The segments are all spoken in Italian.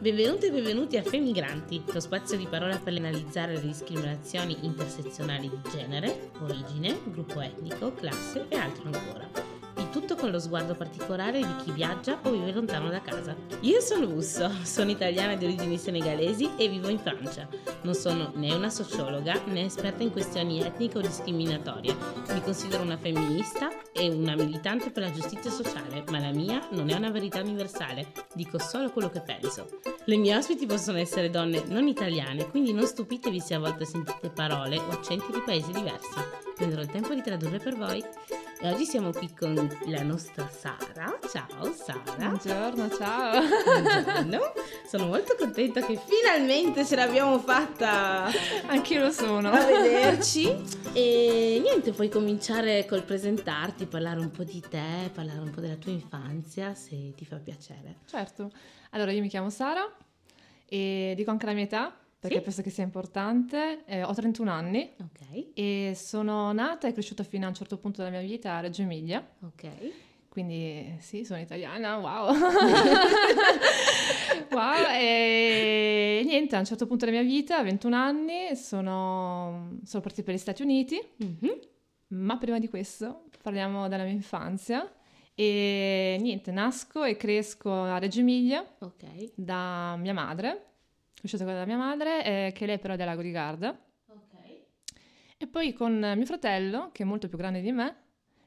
Benvenuti e benvenuti a Femigranti, lo spazio di parola per analizzare le discriminazioni intersezionali di genere, origine, gruppo etnico, classe e altro ancora tutto con lo sguardo particolare di chi viaggia o vive lontano da casa. Io sono Busso, sono italiana di origini senegalesi e vivo in Francia. Non sono né una sociologa né esperta in questioni etniche o discriminatorie. Mi considero una femminista e una militante per la giustizia sociale, ma la mia non è una verità universale, dico solo quello che penso. Le mie ospiti possono essere donne non italiane, quindi non stupitevi se a volte sentite parole o accenti di paesi diversi. Prenderò il tempo di tradurre per voi. E oggi siamo qui con la nostra Sara. Ciao Sara. Buongiorno, ciao. Buongiorno. Sono molto contenta che finalmente ce l'abbiamo fatta. Anch'io lo sono. A vederci. E niente, puoi cominciare col presentarti, parlare un po' di te, parlare un po' della tua infanzia, se ti fa piacere. Certo. Allora, io mi chiamo Sara e dico anche la mia età perché sì? penso che sia importante. Eh, ho 31 anni okay. e sono nata e cresciuta fino a un certo punto della mia vita a Reggio Emilia. Ok. Quindi sì, sono italiana, wow. wow, e niente, a un certo punto della mia vita, a 21 anni, sono, sono partita per gli Stati Uniti, mm-hmm. ma prima di questo parliamo della mia infanzia. E niente, nasco e cresco a Reggio Emilia okay. da mia madre, cresciuta con mia madre, eh, che lei però è del Lago di Garda. Okay. E poi con mio fratello, che è molto più grande di me,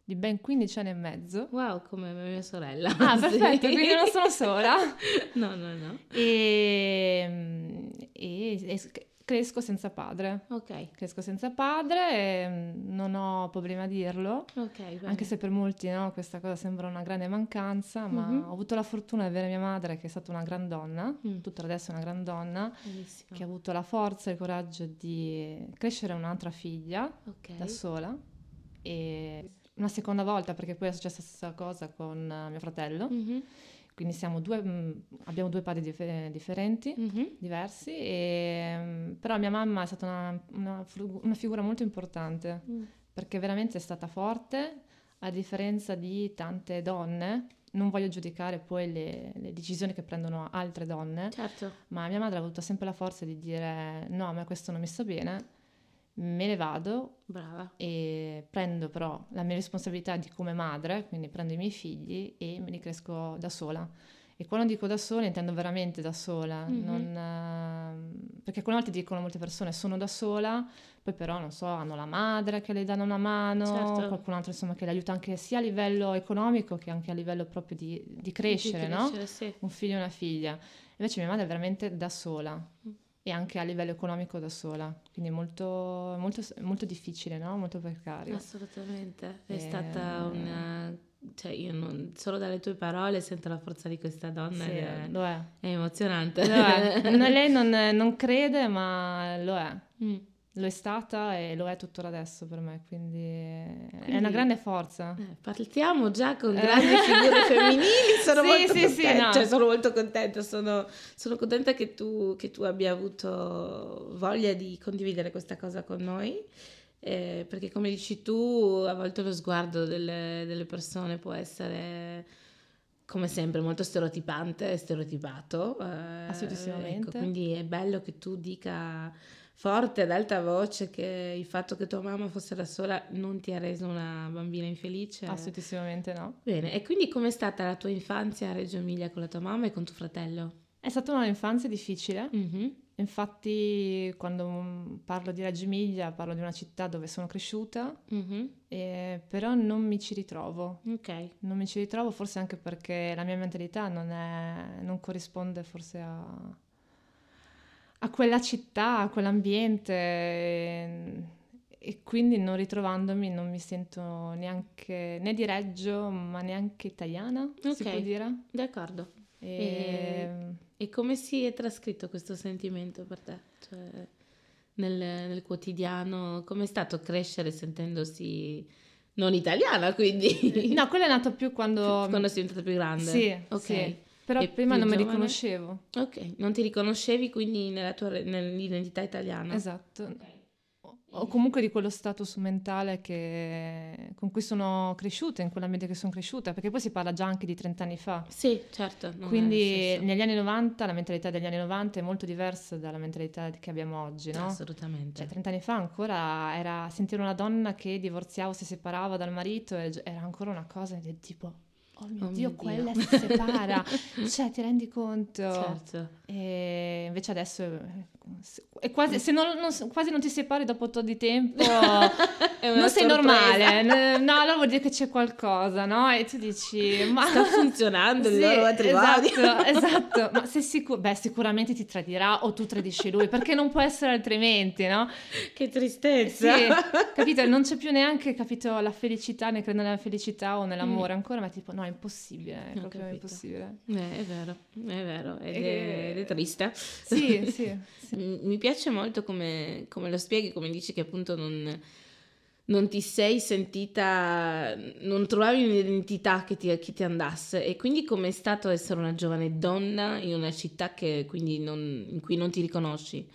di ben 15 anni e mezzo. Wow, come mia sorella. Ah, perfetto, sì. quindi non sono sola. no, no, no. E, e, e cresco senza padre. Ok. Cresco senza padre e mm, non ho problema a dirlo. Ok, bene. Anche se per molti no, questa cosa sembra una grande mancanza, ma mm-hmm. ho avuto la fortuna di avere mia madre che è stata una gran donna, mm. tutta adesso è una gran donna, Bellissimo. che ha avuto la forza e il coraggio di crescere un'altra figlia okay. da sola. E una seconda volta, perché poi è successa la stessa cosa con mio fratello. Mm-hmm quindi due, mm, abbiamo due padri dif- differenti, mm-hmm. diversi, e, mm, però mia mamma è stata una, una, una figura molto importante mm. perché veramente è stata forte, a differenza di tante donne. Non voglio giudicare poi le, le decisioni che prendono altre donne, certo. ma mia madre ha avuto sempre la forza di dire no, a me questo non mi sta bene me ne vado Brava. e prendo però la mia responsabilità di come madre, quindi prendo i miei figli e me li cresco da sola. E quando dico da sola intendo veramente da sola, mm-hmm. non, uh, perché alcune volte dicono molte persone sono da sola, poi però non so, hanno la madre che le danno una mano, certo. qualcun altro insomma che le aiuta anche sia a livello economico che anche a livello proprio di, di crescere, di crescere no? Sì. Un figlio e una figlia. Invece mia madre è veramente da sola. Mm e anche a livello economico da sola, quindi molto, molto, molto difficile, no? molto precario. Assolutamente, è e... stata una... Cioè io non, solo dalle tue parole sento la forza di questa donna sì, è, è. è emozionante. È. Lei non, non, crede ma lo è. Mm lo è stata e lo è tuttora adesso per me, quindi, quindi è una grande forza. Eh, partiamo già con eh. grandi figure femminili, sono, sì, molto sì, contenta, sì, no. cioè, sono molto contenta, sono, sono contenta che tu, che tu, abbia avuto voglia di condividere questa cosa con noi. Eh, perché come dici tu, a volte lo sguardo delle, delle persone può essere come sempre molto stereotipante e stereotipato. Eh, Assolutamente. Ecco, quindi è bello che tu dica forte ad alta voce che il fatto che tua mamma fosse da sola non ti ha reso una bambina infelice? Assolutamente no. Bene, e quindi com'è stata la tua infanzia a Reggio Emilia con la tua mamma e con tuo fratello? È stata un'infanzia difficile. Mm-hmm. Infatti, quando parlo di Reggio Emilia, parlo di una città dove sono cresciuta, mm-hmm. e, però non mi ci ritrovo. Ok. Non mi ci ritrovo, forse anche perché la mia mentalità non, è, non corrisponde forse a a quella città, a quell'ambiente e, e, quindi non ritrovandomi non mi sento neanche né di Reggio ma neanche italiana, okay. si può dire. D'accordo. E... E, e, come si è trascritto questo sentimento per te? Cioè, nel, nel quotidiano, come è stato crescere sentendosi non italiana, quindi? No, quello è nato più quando... quando sei diventata più grande? Sì, ok. Sì. Però e prima non giovane? mi riconoscevo. Ok, non ti riconoscevi quindi nella tua nell'identità italiana. Esatto. Okay. o comunque di quello status mentale che, con cui sono cresciuta, in quell'ambiente che sono cresciuta, perché poi si parla già anche di 30 anni fa. Sì, certo. Quindi negli anni 90, la mentalità degli anni 90 è molto diversa dalla mentalità che abbiamo oggi, no? Assolutamente. Cioè 30 anni fa ancora era sentire una donna che divorziava o si separava dal marito, era ancora una cosa del tipo oh mio oh Dio, mio quella Dio. si separa, cioè ti rendi conto? Certo. E invece adesso è quasi, se non, non, quasi non ti separi dopo un po' di tempo, non sei normale. No, allora vuol dire che c'è qualcosa, no? E tu dici, ma... Sta funzionando sì, il loro matrimonio. Esatto, esatto. Ma sei sicuro? Beh, sicuramente ti tradirà o tu tradisci lui, perché non può essere altrimenti, no? Che tristezza. Sì, capito? Non c'è più neanche, capito, la felicità, né credo nella felicità o nell'amore mm. ancora, ma tipo, no, è impossibile, è proprio capito. impossibile. Eh, è vero, è vero, ed, è, ed è triste. Sì, sì. sì. Mi piace molto come, come, lo spieghi, come dici che appunto non, non, ti sei sentita, non trovavi un'identità che ti, che ti andasse e quindi com'è stato essere una giovane donna in una città che, non, in cui non ti riconosci?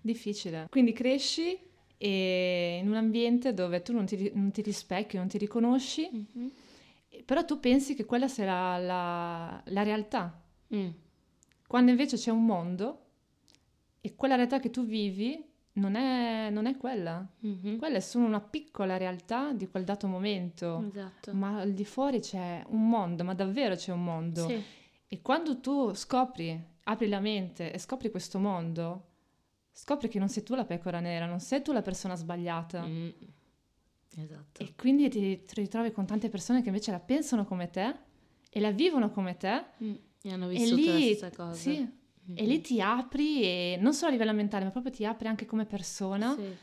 Difficile. Quindi cresci in un ambiente dove tu non ti, non ti rispecchi, non ti riconosci, mm-hmm. però tu pensi che quella sia la, la, la realtà. Mm. Quando invece c'è un mondo e quella realtà che tu vivi non è, non è quella. Mm-hmm. Quella è solo una piccola realtà di quel dato momento. Esatto. Ma al di fuori c'è un mondo, ma davvero c'è un mondo. Sì. E quando tu scopri, apri la mente e scopri questo mondo, scopri che non sei tu la pecora nera, non sei tu la persona sbagliata. Mm. Esatto. E quindi ti, ti ritrovi con tante persone che invece la pensano come te e la vivono come te. Mm. E hanno vissuto e lì, la stessa cosa. Sì, e lì ti apri, e, non solo a livello mentale, ma proprio ti apri anche come persona. Sì.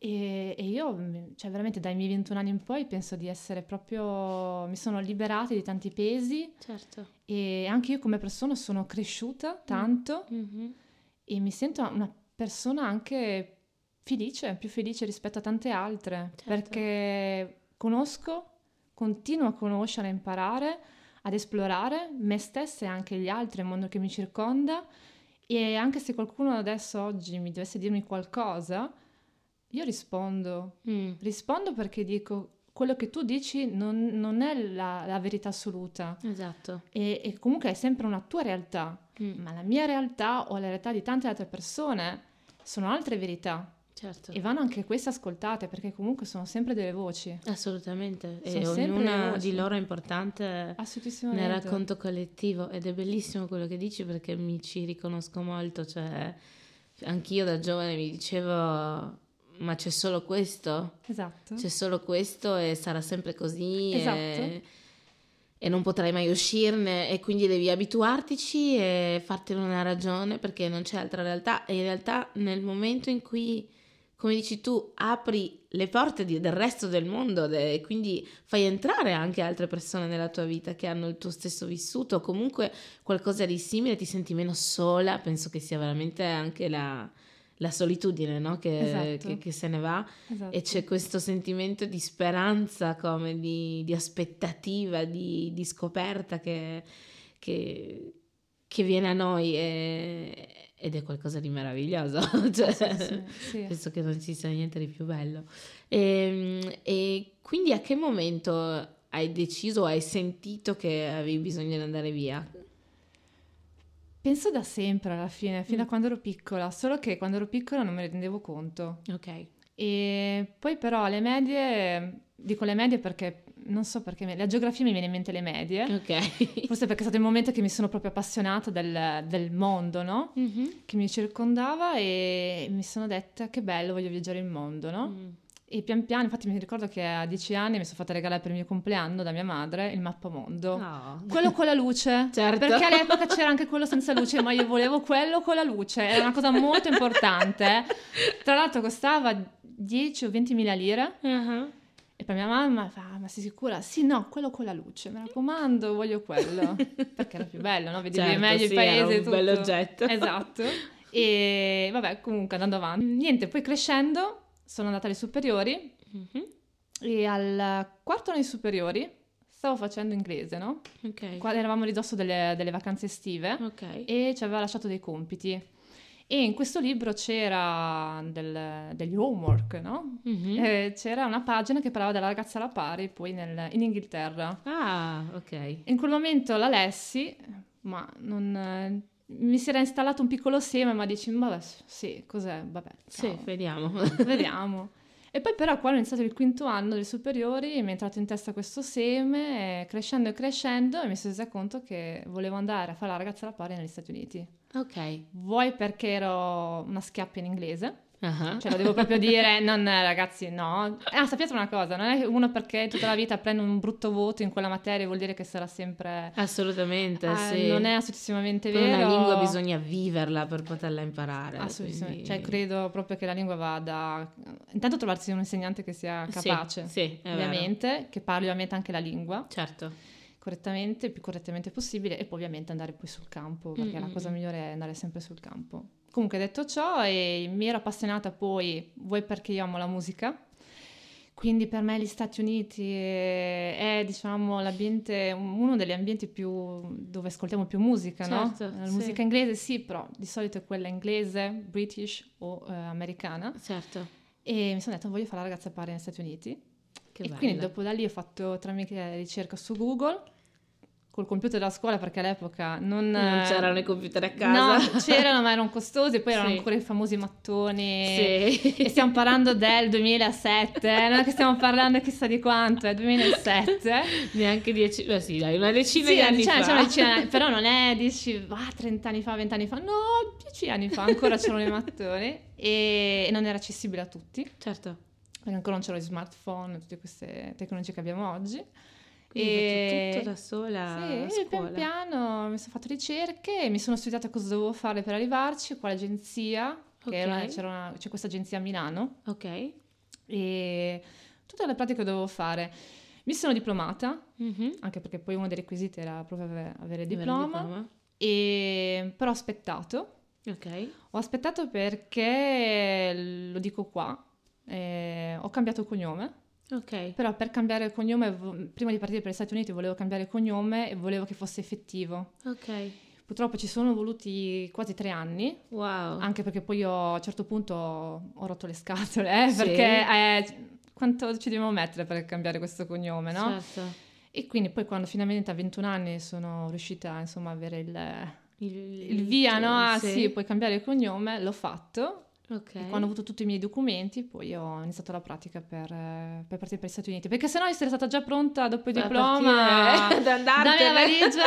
E, e, io, cioè veramente dai miei 21 anni in poi, penso di essere proprio... mi sono liberata di tanti pesi. Certo. E anche io come persona sono cresciuta mm. tanto mm-hmm. e mi sento una persona anche felice, più felice rispetto a tante altre, certo. perché conosco, continuo a conoscere, a imparare ad esplorare me stessa e anche gli altri, il mondo che mi circonda e anche se qualcuno adesso oggi mi dovesse dirmi qualcosa, io rispondo. Mm. Rispondo perché dico quello che tu dici non, non è la, la, verità assoluta. Esatto. E, e, comunque è sempre una tua realtà, mm. ma la mia realtà o la realtà di tante altre persone sono altre verità. Certo. E vanno anche queste ascoltate perché comunque sono sempre delle voci. Assolutamente. Sono e ognuna di loro è importante nel racconto collettivo ed è bellissimo quello che dici perché mi ci riconosco molto. Cioè, anch'io da giovane mi dicevo ma c'è solo questo? Esatto. C'è solo questo e sarà sempre così. Esatto. E, e non potrai mai uscirne e quindi devi abituartici e fartene una ragione perché non c'è altra realtà. E in realtà nel momento in cui come dici tu, apri le porte di, del resto del mondo e quindi fai entrare anche altre persone nella tua vita che hanno il tuo stesso vissuto, comunque qualcosa di simile, ti senti meno sola, penso che sia veramente anche la, la solitudine no? che, esatto. che, che, se ne va esatto. e c'è questo sentimento di speranza, come di, di aspettativa, di, di scoperta che, che, che, viene a noi. E, ed è qualcosa di meraviglioso, cioè, sì, sì, penso che non ci sia niente di più bello. E, ehm, e, quindi a che momento hai deciso hai sentito che avevi bisogno di andare via? Penso da sempre alla fine, fino mm. a quando ero piccola, solo che quando ero piccola non me ne rendevo conto. Ok. E poi però alle medie, dico le medie perché non so perché, la geografia mi viene in mente le medie. Ok. Forse perché è stato il momento che mi sono proprio appassionata del, del mondo, no? Mm-hmm. Che mi circondava e mi sono detta che bello, voglio viaggiare il mondo, no? Mm. E pian piano, infatti mi ricordo che a dieci anni mi sono fatta regalare per il mio compleanno da mia madre il mappamondo. Oh. Quello con la luce. Certo. Perché all'epoca c'era anche quello senza luce, ma io volevo quello con la luce. Era una cosa molto importante. Tra l'altro costava 10 o 20 mila lire. Uh-huh. E poi mia mamma fa, ma sei sicura? Sì, no, quello con la luce, mi raccomando, voglio quello. Perché era più bello, no? Vedevi certo, meglio sì, il paese. Era un tutto. bell'oggetto. Esatto. E vabbè, comunque andando avanti. Niente, poi crescendo sono andata alle superiori mm-hmm. e al quarto anno di superiori stavo facendo inglese, no? Ok. Qua eravamo ridosso delle, delle vacanze estive Ok. e ci aveva lasciato dei compiti. E in questo libro c'era del, degli homework, no? Mhm. Eh, c'era una pagina che parlava della ragazza alla pari poi nel- in Inghilterra. Ah, ok. In quel momento la lessi, ma non... eh, mi si era installato un piccolo seme, ma dici, vabbè, sì, cos'è? Vabbè, Sì, ciao. vediamo. Vediamo. E poi però quando ho iniziato il quinto anno delle superiori mi è entrato in testa questo seme, crescendo e crescendo, e mi sono resa conto che volevo andare a fare la ragazza alla pari negli Stati Uniti. Ok. Vuoi perché ero una schiappa in inglese, Ah. cioè lo devo proprio dire, non eh, ragazzi, no. Ah, sappiate una cosa, non è che uno perché tutta la vita prende un brutto voto in quella materia vuol dire che sarà sempre... Assolutamente, Eh, sì. Non è assolutamente vero. Una lingua bisogna viverla per poterla imparare. Assolutamente, quindi- cioè credo proprio che la lingua vada... Intanto trovarsi un insegnante che sia Sì, capace, Sì, vero. ovviamente, che parli ovviamente anche la lingua Certo. Correttamente, il più correttamente possibile e poi ovviamente andare poi sul campo, perché Mm, la cosa migliore è andare sempre sul campo. Comunque detto ciò, e mi ero appassionata poi, vuoi perché io amo la musica, quindi per me gli Stati Uniti è, è, diciamo l'ambiente, uno degli ambienti più dove ascoltiamo più musica, no? Certo, La sì. musica inglese sì, però di solito è quella inglese, british o eh, americana. Certo. E mi sono detta voglio fare la ragazza pari negli Stati Uniti. Che e bello. quindi dopo da lì ho fatto tramite ricerca su Google col computer della scuola perché all'epoca non, Non eh, c'erano i computer a casa. No, c'erano ma erano costosi, poi erano Sì. ancora i famosi mattoni. Sì. E stiamo parlando del 2007, eh, non è che stiamo parlando chissà di quanto, è 2007. Neanche dieci... Beh sì, dai, una decina Sì, di anni diciamo- fa. decina di anni- però non è, dici, ah, 30 anni fa, 20 anni fa, no, 10 anni fa ancora c'erano i mattoni e non era accessibile a tutti, Certo. Perché ancora non c'erano gli smartphone, tutte queste tecnologie che abbiamo oggi. Quindi E- tutto da sola Sì, pian piano mi sono fatto ricerche, mi sono studiata cosa dovevo fare per arrivarci, quale agenzia, che Ok. era- c'era una- c'è questa agenzia a Milano, Ok. e tutte le pratiche che dovevo fare. Mi sono diplomata, Mhm. anche perché poi uno dei requisiti era proprio ave- avere il Avere il diploma, e- però ho aspettato. Ok. Ho aspettato perché, lo dico qua, eh, ho cambiato cognome. Ok. Però per cambiare cognome, prima di partire per gli Stati Uniti volevo cambiare cognome e volevo che fosse effettivo. Ok. Purtroppo ci sono voluti quasi tre anni, Wow. anche perché poi io a un certo punto ho, ho rotto le scatole, eh, Sì. perché eh, quanto ci dobbiamo mettere per cambiare questo cognome, no? Certo. E quindi poi quando finalmente a 21 anni sono riuscita insomma a avere il, Il, il via, no? Ah sì. sì, puoi cambiare il cognome, l'ho fatto. Ok. E quando ho avuto tutti i miei documenti, poi ho iniziato la pratica per, eh, per partire per gli Stati Uniti. Perché sennò sarei stata già pronta dopo il Per diploma, partire, ad dammi la andartene. valigia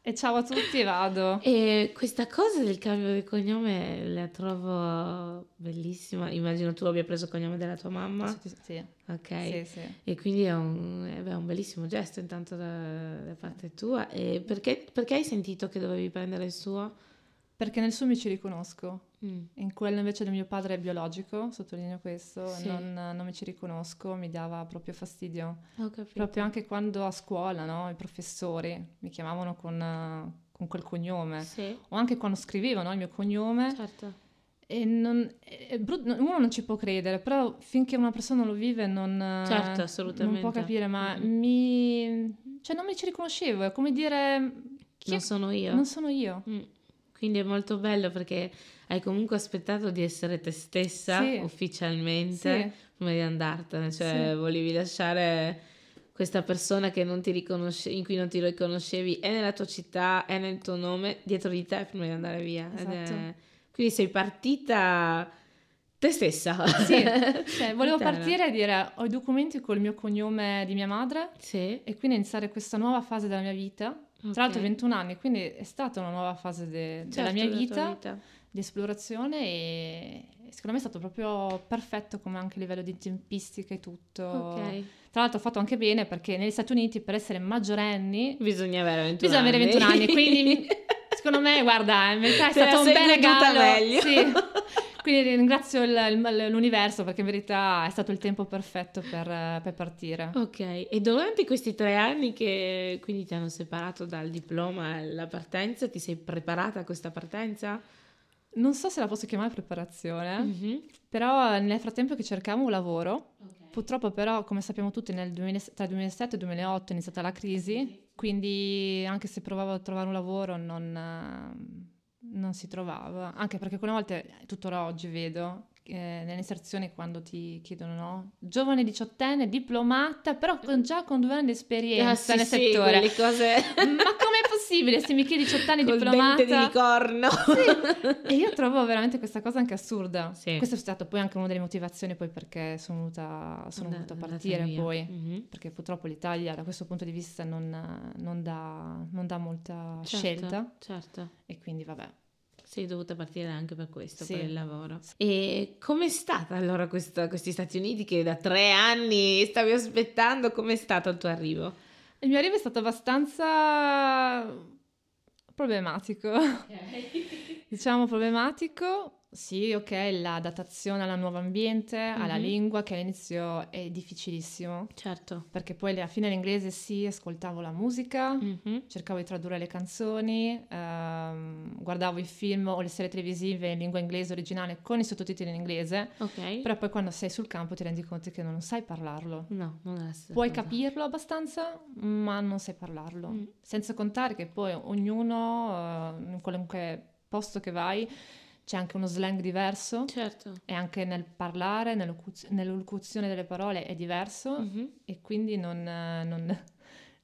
e ciao a tutti vado. E questa cosa del cambio di cognome la trovo bellissima. Immagino tu abbia preso il cognome della tua mamma. Sì, sì, Ok. sì, sì. E quindi è un, eh beh, un bellissimo gesto intanto da, da parte tua. E perché, perché hai sentito che dovevi prendere il suo? Perché nel suo mi ci riconosco. Mm. In quello invece del mio padre è biologico, sottolineo questo, Sì. non, non mi ci riconosco, mi dava proprio fastidio. Ho capito. Proprio anche quando a scuola, no, i professori mi chiamavano con, con quel cognome. Sì, O anche quando scrivevano il mio cognome. certo. E non, brutto- uno non ci può credere, però finché una persona lo vive non, Certo, non può capire, ma Mm. mi... Cioè non mi ci riconoscevo, è come dire... Chi Non è- sono io. non sono io. Mm. Quindi è molto bello perché hai comunque aspettato di essere te stessa Sì. ufficialmente Sì, prima di andartene, cioè Sì. volevi lasciare questa persona che non ti riconosce- in cui non ti riconoscevi è nella tua città, è nel tuo nome, dietro di te prima di andare via. Ed è- Esatto. Quindi sei partita te stessa. Sì, cioè, volevo partire e dire ho i documenti col mio cognome di mia madre Sì. e quindi iniziare questa nuova fase della mia vita. Ok. Tra l'altro 21 anni, quindi è stata una nuova fase de- della Certo, mia della tua vita, vita. di esplorazione e secondo me è stato proprio perfetto come anche a livello di tempistica e tutto. Ok. Tra l'altro ho fatto anche bene perché negli Stati Uniti per essere maggiorenni Bisogna avere 21 bisogna avere 21 anni, quindi secondo me guarda, è stato un bel regalo. meglio. Sì. Quindi ringrazio il- l'universo perché in verità è stato il tempo perfetto per, per partire. Ok, e durante questi tre anni che quindi ti hanno separato dal diploma alla partenza, ti sei preparata a questa partenza? Non so se la posso chiamare preparazione, Mhm. però nel frattempo che cercavo un lavoro, purtroppo però come sappiamo tutti nel 2000 tra il 2007 e il 2008 è iniziata la crisi, quindi anche se provavo a trovare un lavoro non, non si trovava, anche perché quelle volte, tuttora oggi vedo, eh, nelle inserzioni quando ti chiedono, no? Giovane diciottenne, diplomata, però con, già con due anni di esperienza Ah, sì, nel sì, settore. cose Ma com'è possibile se mi chiedi 18 anni col diplomata? dente di licorno. E io trovo veramente questa cosa anche assurda. Sì. Questo è stato poi anche una delle motivazioni poi perché sono venuta, sono voluta Andata partire poi. Mhm. Perché purtroppo l'Italia da questo punto di vista non, non dà, non dà molta Certo, scelta Certo. e quindi vabbè. Sei dovuta partire anche per questo, Sì. per il lavoro. E com'è stata allora questa- questi Stati Uniti che da tre anni stavi aspettando? Com'è stato il tuo arrivo? Il mio arrivo è stato abbastanza problematico. Diciamo problematico. Sì, ok, la datazione alla nuovo ambiente, alla Mhm. lingua che all'inizio è difficilissimo, Certo. perché poi alla fine l'inglese sì, ascoltavo la musica, Mhm. cercavo di tradurre le canzoni, ehm, guardavo i film o le serie televisive in lingua inglese originale con i sottotitoli in inglese, Ok. però poi quando sei sul campo ti rendi conto che non sai parlarlo. No, non è Puoi cosa. capirlo abbastanza, ma non sai parlarlo. Mm. Senza contare che poi ognuno, eh, in qualunque posto che vai, c'è anche uno slang diverso Certo. e anche nel parlare, nell'elocuzione delle parole è diverso Mhm. e quindi non, non-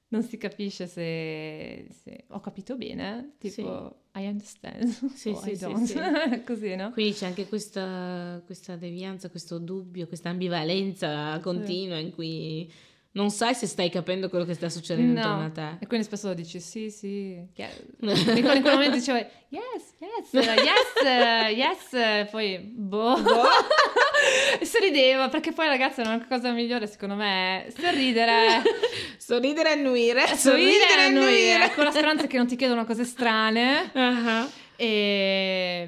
non si capisce se, se ho capito bene, tipo I understand Sì, o sì, I sì, don't, sì. così no? Quindi c'è anche questa, questa devianza, questo dubbio, questa ambivalenza continua in cui non sai se stai capendo quello che sta succedendo No. intorno a te. E quindi spesso dici sì, sì, ricordo in quel momento dicevo yes, yes, yes, eh, yes, eh, poi boh. e sorrideva perché poi ragazzi la cosa migliore secondo me è sorridere. Sorridere e annuire. sorridere e annuire. con la speranza che non ti chiedano cose strane Ah, e,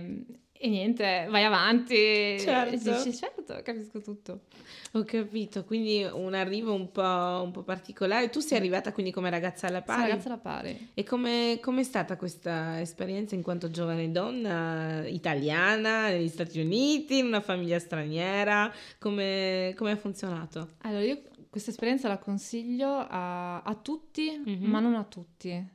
e niente, vai avanti. Certo. E dici certo, capisco tutto. Ho capito, quindi un arrivo un po', un po' particolare. Tu sei arrivata quindi come ragazza alla Sì, pari? ragazza alla pari. E come è stata questa esperienza in quanto giovane donna italiana negli Stati Uniti, in una famiglia straniera? Come, come ha funzionato? Allora io questa esperienza la consiglio a, a tutti, Mhm. ma non a tutti. E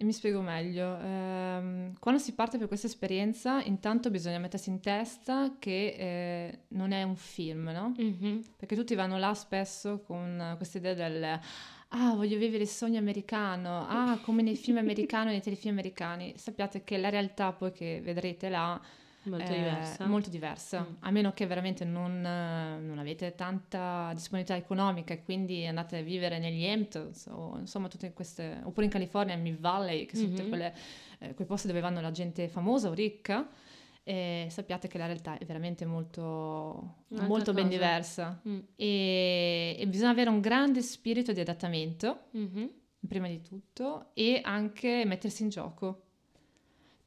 mi spiego meglio. Ehm, quando si parte per questa esperienza, intanto bisogna mettersi in testa che eh, non è un film, no? Mhm. Perché tutti vanno là spesso con questa idea del ah, voglio vivere il sogno americano, ah, come nei film americani, nei telefilm americani. Sappiate che la realtà poi che vedrete là Molto è diversa. molto diversa. Mm. a meno che veramente non, eh, non avete tanta disponibilità economica e quindi andate a vivere negli Hamptons o insomma tutte queste, oppure in California, in Mid Valley, che sono Mhm. quelle, eh, quei posti dove vanno la gente famosa o ricca. E sappiate che la realtà è veramente molto, molto ben diversa Mm. e, e bisogna avere un grande spirito di adattamento Mhm. prima di tutto, e anche mettersi in gioco.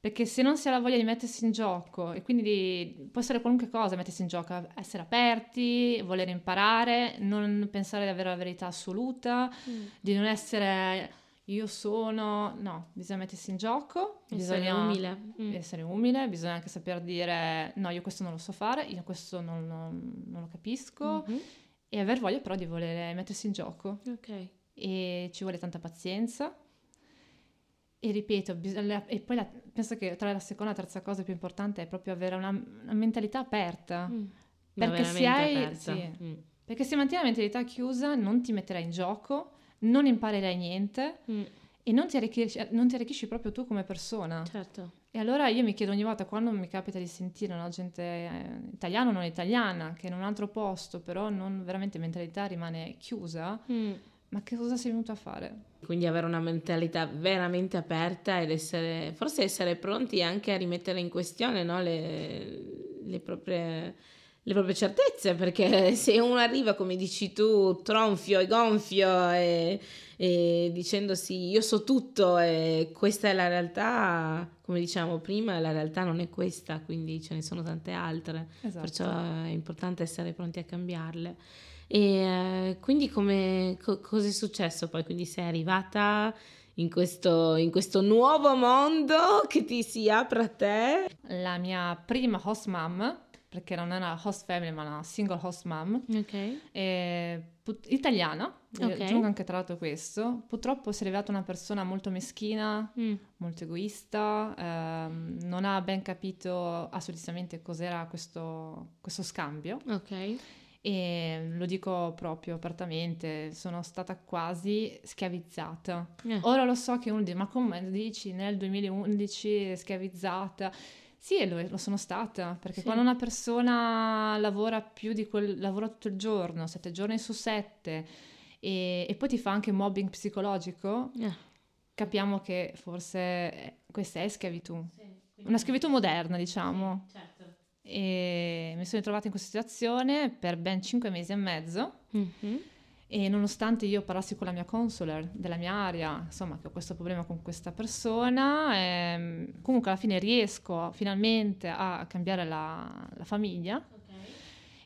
Perché se non si ha la voglia di mettersi in gioco, e quindi di- può essere qualunque cosa mettersi in gioco, essere aperti, voler imparare, non pensare di avere la verità assoluta, Mm. di non essere io sono, no, bisogna mettersi in gioco, Essere bisogna umile. Mm. essere umile, bisogna anche saper dire no, io questo non lo so fare, io questo non, non- non lo capisco, Mhm. e aver voglia però di voler mettersi in gioco Ok. e ci vuole tanta pazienza. E ripeto, bisogna- e poi la- penso che tra la seconda e la terza cosa più importante è proprio avere una, una mentalità aperta. Mm. Perché se hai- sì. Mm. Perché se mantieni la mentalità chiusa non ti metterai in gioco, non imparerai niente Mm. e non ti, arricchisci, non ti arricchisci proprio tu come persona. Certo. E allora io mi chiedo ogni volta quando mi capita di sentire una gente eh, italiana o non italiana che in un altro posto però non veramente mentalità rimane chiusa, Mm. Ma che cosa sei venuto a fare? Quindi avere una mentalità veramente aperta ed essere, forse essere pronti anche a rimettere in questione no, le, le proprie, le proprie certezze, perché se uno arriva, come dici tu, tronfio e gonfio e, e dicendosi io so tutto e questa è la realtà, come diciamo prima, la realtà non è questa, quindi ce ne sono tante altre. Esatto. Perciò è importante essere pronti a cambiarle. E eh, quindi come, co- cosa è successo poi? Quindi sei arrivata in questo, in questo nuovo mondo che ti si apre a te? La mia prima host mom perché non è una host family ma una single host mom, Ok. e put- italiana, eh, Ok. aggiungo anche tra l'altro questo, purtroppo si è rivelata una persona molto meschina, Mm. molto egoista, ehm, non ha ben capito assolutamente cos'era questo, questo scambio Ok. E lo dico proprio apertamente, sono stata quasi schiavizzata. Eh. Ora lo so che uno dice, ma come dici nel 2011 schiavizzata? Sì, lo, lo sono stata, perché Sì. quando una persona lavora più di quel, lavora tutto il giorno, sette giorni su sette, e, e poi ti fa anche mobbing psicologico, Eh. capiamo che forse eh, questa è schiavitù. Una schiavitù moderna, diciamo. Certo. E mi sono ritrovata in questa situazione per ben cinque mesi e mezzo. Mhm. E nonostante io parlassi con la mia consular della mia area, insomma, che ho questo problema con questa persona, ehm, comunque alla fine riesco finalmente a cambiare la, la famiglia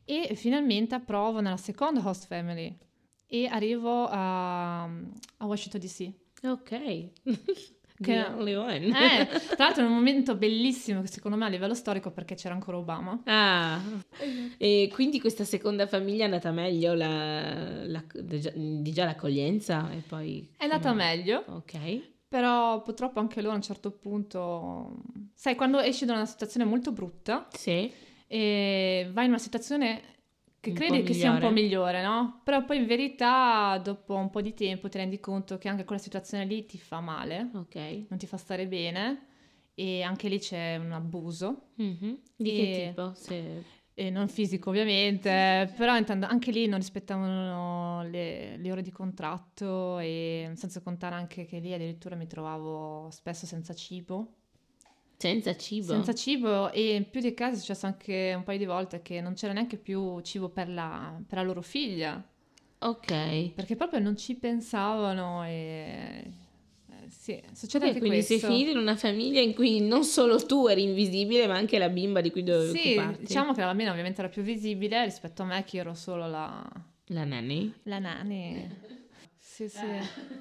e finalmente approvo nella seconda host family e arrivo a, a Washington DC. Ok. Che- The only one. Eh, tra l'altro è un momento bellissimo che secondo me a livello storico perché c'era ancora Obama. Ah, e quindi questa seconda famiglia è andata meglio la, la- di già- di già l'accoglienza e poi... È andata come- meglio, Ok. però purtroppo anche loro a un certo punto, sai, quando esci da una situazione molto brutta Sì. e vai in una situazione che credi che sia un po' migliore. no? Però poi in verità dopo un po' di tempo ti rendi conto che anche quella situazione lì ti fa male, Ok. non ti fa stare bene e anche lì c'è un abuso. Mhm. Di E- che tipo? Se- E non fisico ovviamente, però intendo, anche lì non rispettavano le, le ore di contratto e senza contare anche che lì addirittura mi trovavo spesso senza cibo. Senza cibo? Senza cibo e in più di casi è successo anche un paio di volte che non c'era neanche più cibo per la, per la loro figlia, Ok. perché proprio non ci pensavano e... eh, sì, succede Ok, anche quindi sei questo. finita in una famiglia in cui non solo tu eri invisibile, ma anche la bimba di cui dovevi Sì, occuparti. diciamo che la bambina ovviamente era più visibile rispetto a me che ero solo la, La nanny? La nani. Sì, sì.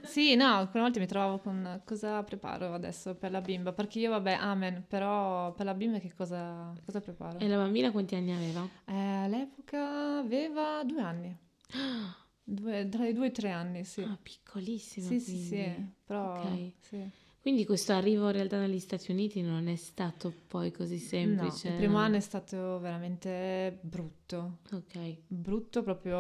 Sì, no, alcune volte mi trovavo con cosa preparo adesso per la bimba, perché io vabbè, amen, però per la bimba che cosa, cosa preparo? E la bambina quanti anni aveva? Eh, all'epoca aveva due anni, due, tra i due e i tre anni, sì. Ah, piccolissima. Sì, sì, sì, quindi. però... Ok. sì. Quindi questo arrivo in realtà negli Stati Uniti non è stato poi così No, semplice. il primo anno è stato veramente brutto, Ok. brutto proprio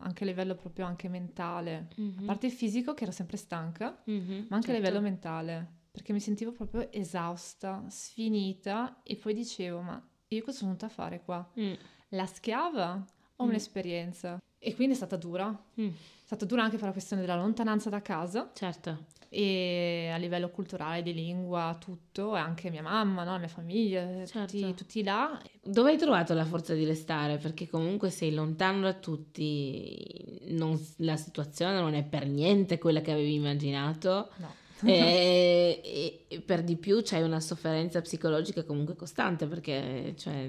anche a livello proprio anche mentale, Mhm. a parte il fisico che ero sempre stanca, Mhm, ma anche a certo. livello mentale, perché mi sentivo proprio esausta, sfinita e poi dicevo, ma io cosa sono venuta a fare qua? Mm, La schiava o Mm. un'esperienza? E quindi è stata dura. È mm, stata dura anche per la questione della lontananza da casa certo. E a livello culturale, di lingua, tutto, e anche mia mamma, no? la mia famiglia, tutti, Certo. tutti là. Dove hai trovato la forza di restare? Perché comunque sei lontano da tutti, non- la situazione non è per niente quella che avevi immaginato No. e, e- e per di più c'hai una sofferenza psicologica comunque costante perché cioè,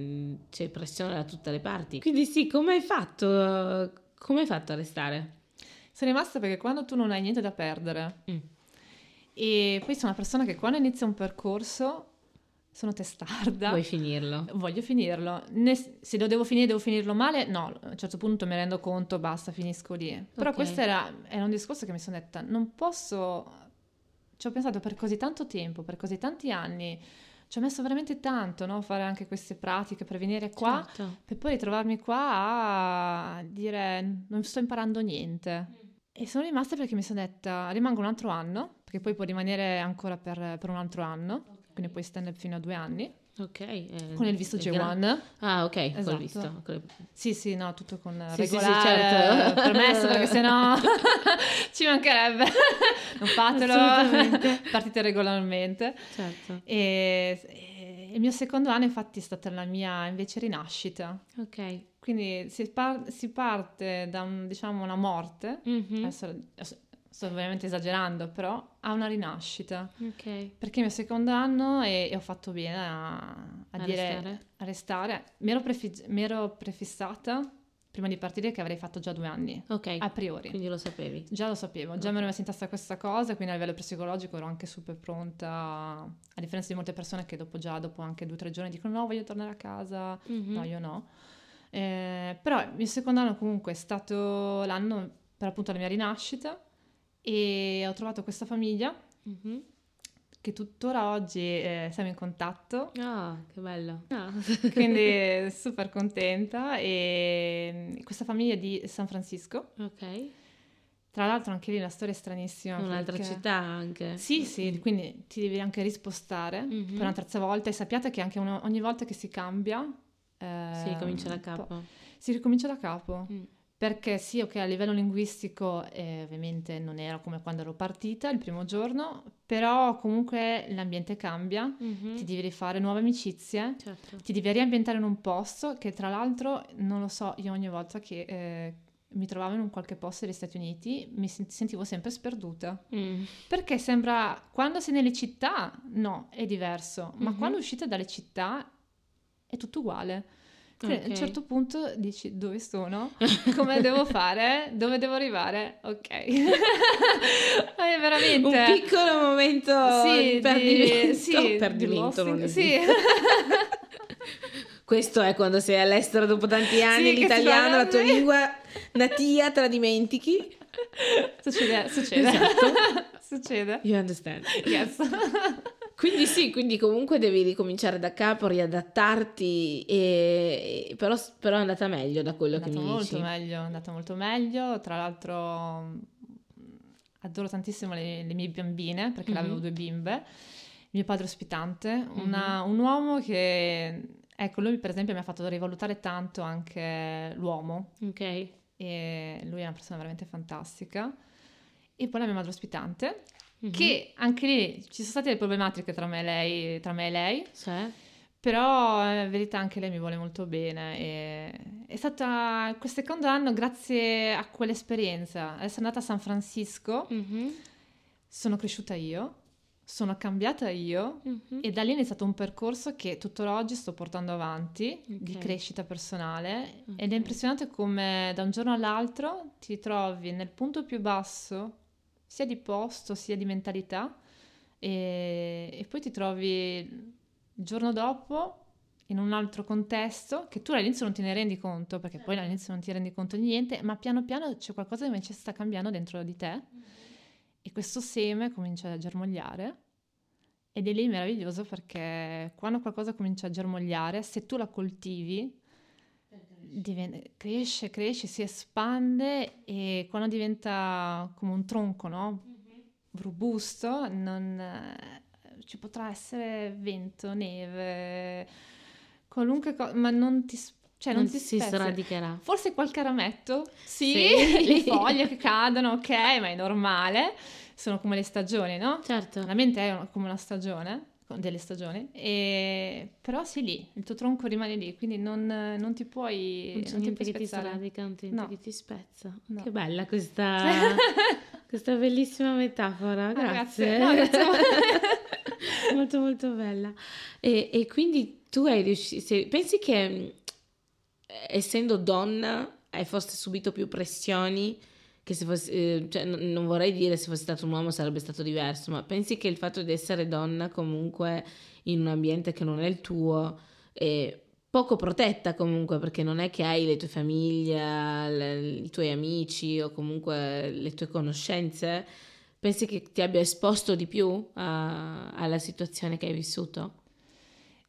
c'è pressione da tutte le parti. Quindi sì, come hai fatto? Come hai fatto a restare? Sono rimasta perché quando tu non hai niente da perdere Mm. E poi sono una persona che quando inizia un percorso sono testarda. Vuoi finirlo? Voglio finirlo. Ne- se lo devo finire, devo finirlo male? No, a un certo punto mi rendo conto, basta, finisco lì. Però Ok. questo era, era un discorso che mi sono detta, non posso... Ci ho pensato per così tanto tempo, per così tanti anni, ci ho messo veramente tanto, no? Fare anche queste pratiche per venire qua, Certo. per poi ritrovarmi qua a dire non sto imparando niente. E sono rimasta perché mi sono detta, rimango un altro anno, perché poi può rimanere ancora per, per un altro anno, quindi puoi stare fino a due anni, Ok. eh, con il visto è gra- J1. Ah, ok, Esatto. col visto. col- Sì, sì, no, tutto con Sì, sì, sì, regolare, certo. permesso, perché sennò ci mancherebbe. non fatelo, partite regolarmente. Certo. E, e il mio secondo anno infatti è stata la mia invece rinascita. Ok. Quindi si, par- si parte da un- diciamo una morte, Mhm. adesso, adesso sto ovviamente esagerando, però a una rinascita. Ok. Perché è il mio secondo anno e, e ho fatto bene a, a dire restare? a restare. Mi ero, prefig- mi ero prefissata prima di partire che avrei fatto già due anni, Ok, a priori. quindi lo sapevi. Già lo sapevo, già mi ero messa in testa questa cosa, quindi a livello psicologico ero anche super pronta, a differenza di molte persone che dopo già, dopo anche due o tre giorni dicono no, voglio tornare a casa, Mhm. no, io no. Eh, però il mio secondo anno comunque è stato l'anno per appunto la mia rinascita e ho trovato questa famiglia Mhm. che tuttora oggi eh, siamo in contatto, Ah, che bello. Ah. quindi super contenta e questa famiglia è di San Francisco, ok, tra l'altro anche lì una storia stranissima. un'altra perché- città anche. Sì, sì, quindi ti devi anche rispostare Mhm. per una terza volta e sappiate che anche uno- ogni volta che si cambia... Sì, ehm, comincia da capo. Si ricomincia da capo. Mm. Perché sì, ok, a livello linguistico eh, ovviamente non era come quando ero partita il primo giorno, però comunque l'ambiente cambia, Mhm. ti devi rifare nuove amicizie, Certo. ti devi riambientare in un posto che tra l'altro, non lo so, io ogni volta che eh, mi trovavo in un qualche posto degli Stati Uniti mi sen- sentivo sempre sperduta. Mm. Perché sembra, quando sei nelle città, no, è diverso, ma Mhm. quando uscite dalle città è tutto uguale. Quindi a Ok. un certo punto dici dove sono, come devo fare, dove devo arrivare, ok. è veramente... Un piccolo momento Sì, di perdimento. di, sì, perdimento di non sì. Questo è quando sei all'estero dopo tanti anni, Sì, l'italiano, la tua lingua natia, te la dimentichi. succede, succede. Esatto. succede. You understand. Yes. Quindi sì, quindi comunque devi ricominciare da capo, riadattarti, e, però, però è andata meglio da quello che mi molto dici. meglio, è andato molto meglio. Tra l'altro mh, adoro tantissimo le, le mie bambine perché Mhm. avevo due bimbe. Mio padre ospitante, una- un uomo che, ecco, lui per esempio mi ha fatto rivalutare tanto anche l'uomo Ok. e lui è una persona veramente fantastica. E poi la mia madre ospitante, Mhm. che anche lì ci sono state delle problematiche tra me e lei, tra me e lei Cioè? però eh, in verità anche lei mi vuole molto bene e è stata questo secondo anno grazie a quell'esperienza. Essere andata a San Francisco, Mhm. sono cresciuta io, sono cambiata io Mhm. e da lì è iniziato un percorso che tuttora oggi sto portando avanti di Ok. crescita personale ed Ok. è impressionante come da un giorno all'altro ti trovi nel punto più basso sia di posto sia di mentalità e, e poi ti trovi il giorno dopo in un altro contesto che tu all'inizio non te ne rendi conto perché poi all'inizio non ti rendi conto di niente ma piano piano c'è qualcosa che invece sta cambiando dentro di te. E questo seme comincia a germogliare ed è lì meraviglioso perché quando qualcosa comincia a germogliare, se tu la coltivi, diven- cresce, cresce, si espande e quando diventa come un tronco, no? Robusto, non, eh, ci potrà essere vento, neve, qualunque cosa, ma non ti, s- cioè non non ti si spezza. sradicherà. Forse qualche rametto, sì, Sì. le foglie che cadono, ok, ma è normale, sono come le stagioni, no? Certo. La mente è una- come una stagione, delle stagioni, e... però sei lì, il tuo tronco rimane lì, quindi non, non ti puoi, Non c'è non niente che ti sradica, non niente No. che ti spezza. No. Che bella questa, questa bellissima metafora, Ah, grazie. grazie. No, grazie molto molto bella. E, e quindi tu hai riuscito, pensi che mh, essendo donna hai forse subito più pressioni che se fossi, eh, cioè, n- non vorrei dire se fossi stato un uomo sarebbe stato diverso, ma pensi che il fatto di essere donna comunque in un ambiente che non è il tuo è poco protetta comunque perché non è che hai le tue famiglie, le- i tuoi amici o comunque le tue conoscenze, pensi che ti abbia esposto di più a- alla situazione che hai vissuto?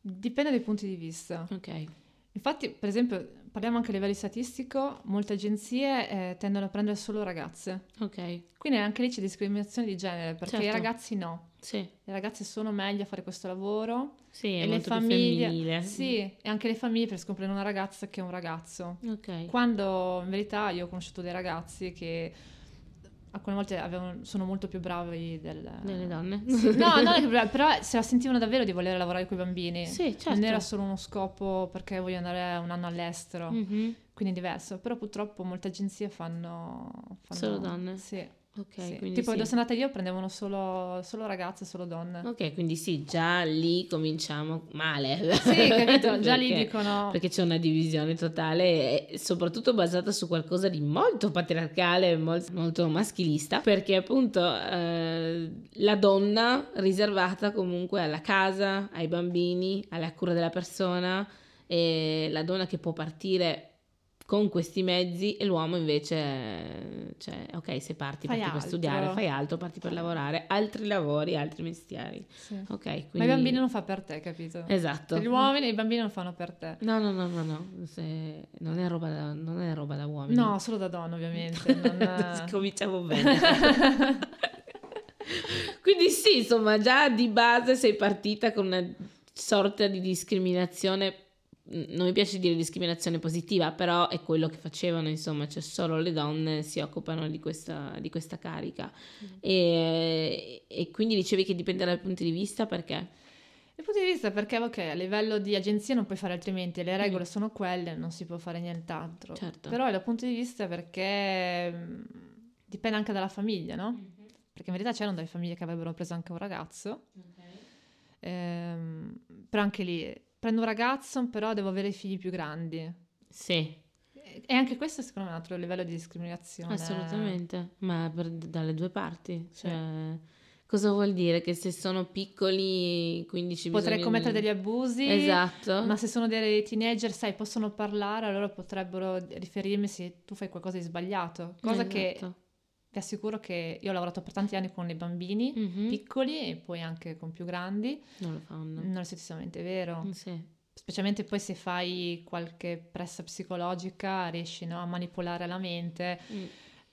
Dipende dai punti di vista. Ok. Infatti, per esempio, parliamo anche a livello statistico, molte agenzie eh, tendono a prendere solo ragazze. Ok, Quindi anche lì c'è discriminazione di genere, perché i Certo. ragazzi no. sì, Le ragazze sono meglio a fare questo lavoro sì, è e le famiglie, femminile. sì, e anche le famiglie preferiscono prendere una ragazza che un ragazzo. Ok, Quando in verità io ho conosciuto dei ragazzi che alcune volte avevano- sono molto più bravi del... delle donne. Sì, No, non è che bravi, però se la sentivano davvero di voler lavorare con i bambini. Sì, certo. Non era solo uno scopo perché voglio andare un anno all'estero, Mhm. quindi è diverso. Però purtroppo molte agenzie fanno... fanno- Solo donne? Sì. Ok, Sì. quindi Tipo, sì. dove sono andata io prendevano solo, solo ragazze, solo donne. Ok, quindi sì, già lì cominciamo male. Sì, capito? Già lì Perché- dicono... Perché c'è una divisione totale soprattutto basata su qualcosa di molto patriarcale, molto, molto maschilista, perché appunto eh, la donna riservata comunque alla casa, ai bambini, alla cura della persona, e la donna che può partire con questi mezzi e l'uomo invece, cioè, ok, se parti, Fai parti per studiare, fai altro, parti per lavorare, altri lavori, altri mestieri. Sì. Ok, Ma i quindi... bambini non fa per te, capito? Esatto. Gli uomini e i bambini non fanno per te. No, no, no, no, no, se- non, è roba da, non è roba da uomini. No, solo da donna, ovviamente. non- Cominciamo bene. Quindi sì, insomma, già di base sei partita con una sorta di discriminazione, non mi piace dire discriminazione positiva, però è quello che facevano, insomma, cioè solo le donne si occupano di questa, di questa carica. E, e quindi dicevi che dipende dal punto di vista perché? Dal punto di vista perché, ok, a livello di agenzia non puoi fare altrimenti, le regole Mm. sono quelle, non si può fare nient'altro. Certo. Però dal punto di vista perché mh, dipende anche dalla famiglia, no? Perché in verità c'erano delle famiglie che avrebbero preso anche un ragazzo, ehm, però anche lì prendo un ragazzo, però devo avere figli più grandi. Sì, E anche questo secondo me è un altro livello di discriminazione. assolutamente, ma per- dalle due parti. Sì. Cioè, cosa vuol dire? Che se sono piccoli, quindi ci Potrei bisogna commettere degli abusi. Esatto. Ma se sono dei teenager, sai, possono parlare, allora potrebbero riferirmi se tu fai qualcosa di sbagliato. Cosa che Esatto. Vi assicuro che io ho lavorato per tanti anni con i bambini Mhm. piccoli e poi anche con più grandi. Non lo fanno. Non è sicuramente vero. Sì. Specialmente poi se fai qualche pressa psicologica, riesci no, a manipolare la mente. Mm.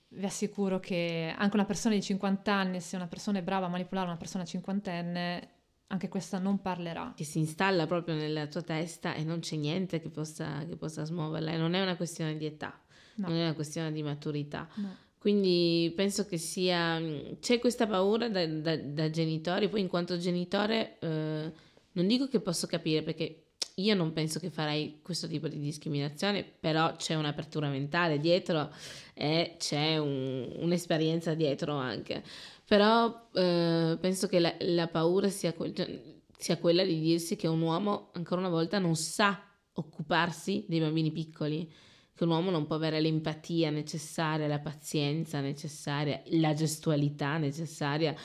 Vi assicuro che anche una persona di 50 anni, se una persona è brava a manipolare una persona cinquantenne, anche questa non parlerà. Che si installa proprio nella tua testa e non c'è niente che possa, che possa smuoverla. E non è una questione di età, No. non è una questione di maturità. No. Quindi penso che sia. C'è questa paura da, da- da genitori, poi in quanto genitore eh, non dico che posso capire perché io non penso che farei questo tipo di discriminazione, però c'è un'apertura mentale dietro e c'è un- un'esperienza dietro anche. Però eh, penso che la, la paura sia, que- cioè, sia quella di dirsi che un uomo ancora una volta non sa occuparsi dei bambini piccoli che un uomo non può avere l'empatia necessaria, la pazienza necessaria, la gestualità necessaria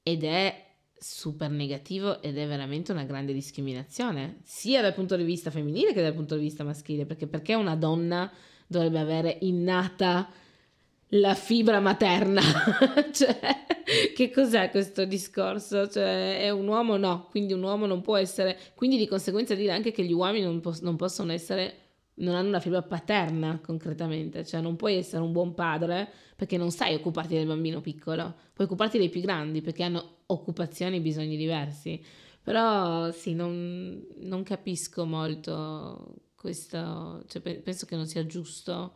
ed è super negativo ed è veramente una grande discriminazione, sia dal punto di vista femminile che dal punto di vista maschile, perché perché una donna dovrebbe avere innata la fibra materna? cioè, che cos'è questo discorso? Cioè, è un uomo no, quindi un uomo non può essere, quindi di conseguenza dire anche che gli uomini non, pos- non possono essere non hanno una fibra paterna concretamente, cioè non puoi essere un buon padre perché non sai occuparti del bambino piccolo, puoi occuparti dei più grandi perché hanno occupazioni e bisogni diversi. Però sì, non, non capisco molto questo, cioè, pe- penso che non sia giusto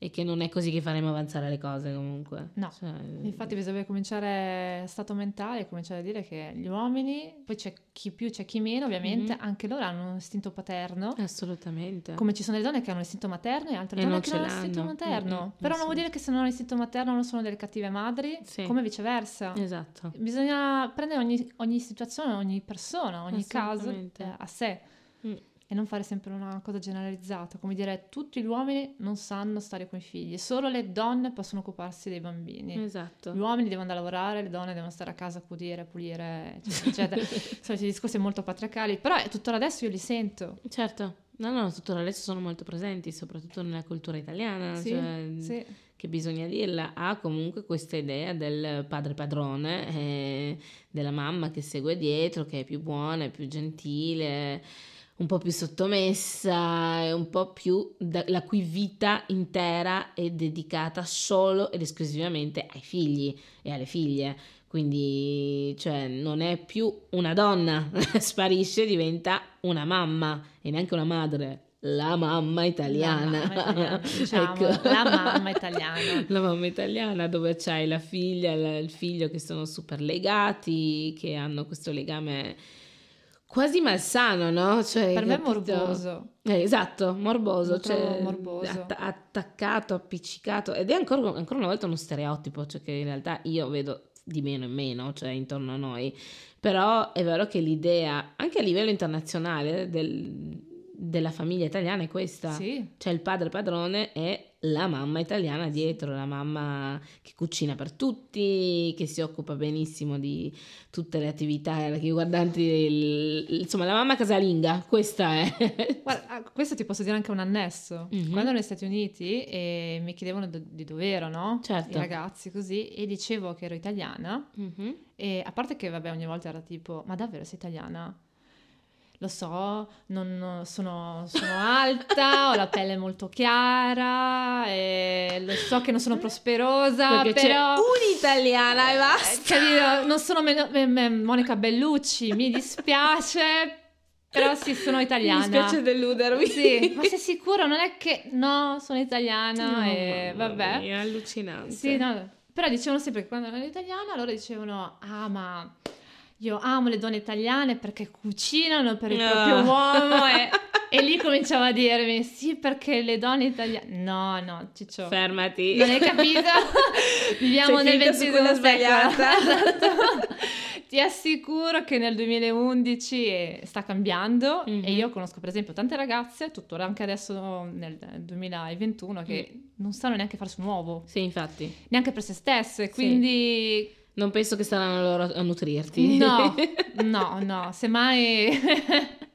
e che non è così che faremo avanzare le cose comunque. No. Cioè, Infatti bisogna cominciare stato mentale, cominciare a dire che gli uomini, poi c'è chi più, c'è chi meno, ovviamente, Mhm. anche loro hanno un istinto paterno. assolutamente. Come ci sono delle donne che hanno l'istinto materno e altre E donne non che non hanno l'istinto l'hanno. materno. Mm, mm, Però non vuol dire che se non hanno l'istinto materno non sono delle cattive madri, Sì. come viceversa. Esatto. Bisogna prendere ogni, ogni situazione, ogni persona, ogni caso eh, a sé Mm. E non fare sempre una cosa generalizzata, come dire tutti gli uomini non sanno stare con i figli, solo le donne possono occuparsi dei bambini. Esatto. Gli uomini devono andare a lavorare, le donne devono stare a casa a accudire, a pulire, eccetera, eccetera. Soliti discorsi molto patriarcali, però tuttora adesso io li sento. Certo, no, no, tuttora adesso sono molto presenti, soprattutto nella cultura italiana, Sì, cioè, sì. che bisogna dirla, ha comunque questa idea del padre padrone, eh, della mamma che segue dietro, che è più buona, è più gentile, un po' più sottomessa, è un po' più da- la cui vita intera è dedicata solo ed esclusivamente ai figli e alle figlie. Quindi, cioè, non è più una donna, sparisce, diventa una mamma e neanche una madre, la mamma italiana. La mamma italiana, diciamo, Ecco. la mamma italiana. La mamma italiana dove c'hai la figlia e il figlio che sono super legati, che hanno questo legame quasi malsano, no? Cioè, per me è capito? morboso. Eh, esatto, morboso, cioè morboso. att- attaccato, appiccicato ed è ancora, ancora una volta uno stereotipo, cioè che in realtà io vedo di meno in meno, cioè intorno a noi, però è vero che l'idea, anche a livello internazionale, del- della famiglia italiana è questa, Sì, c'è il padre padrone e la mamma italiana dietro, la mamma che cucina per tutti, che si occupa benissimo di tutte le attività riguardanti, il- insomma la mamma casalinga, questa è. Guarda, ah, questo ti posso dire anche un annesso. Mhm. Quando ero negli Stati Uniti e mi chiedevano do- di dove ero, no? Certo. I ragazzi così, e dicevo che ero italiana, Mhm. e a parte che, vabbè, ogni volta era tipo, ma davvero sei italiana? Lo so, non sono, sono alta, ho la pelle molto chiara, lo so che non sono prosperosa, Perché però... un'italiana e basta. Eh, capito? Non sono me- me- me- Monica Bellucci, mi dispiace, però sì, sono italiana. Mi dispiace deludermi. Sì, ma sei sicuro? Non è che... No, sono italiana No, e vabbè. mia, È allucinante. Sì, no, però dicevano sempre che quando ero italiana, loro dicevano, ah ma io amo le donne italiane perché cucinano per il Ah. proprio uomo e, e lì cominciavo a dirmi, sì perché le donne italiane... No, no, Ciccio, Fermati. non hai capito? Viviamo Sei nel finita su XX quella secolo. sbagliata. Esatto. Ti assicuro che nel 2011 eh, sta cambiando Mhm. e io conosco per esempio tante ragazze, tuttora anche adesso nel 2021, che Mm. non sanno neanche farsi un uovo, Sì, infatti. neanche per se stesse, Sì. Non penso che saranno loro a nutrirti. no, no, no, semmai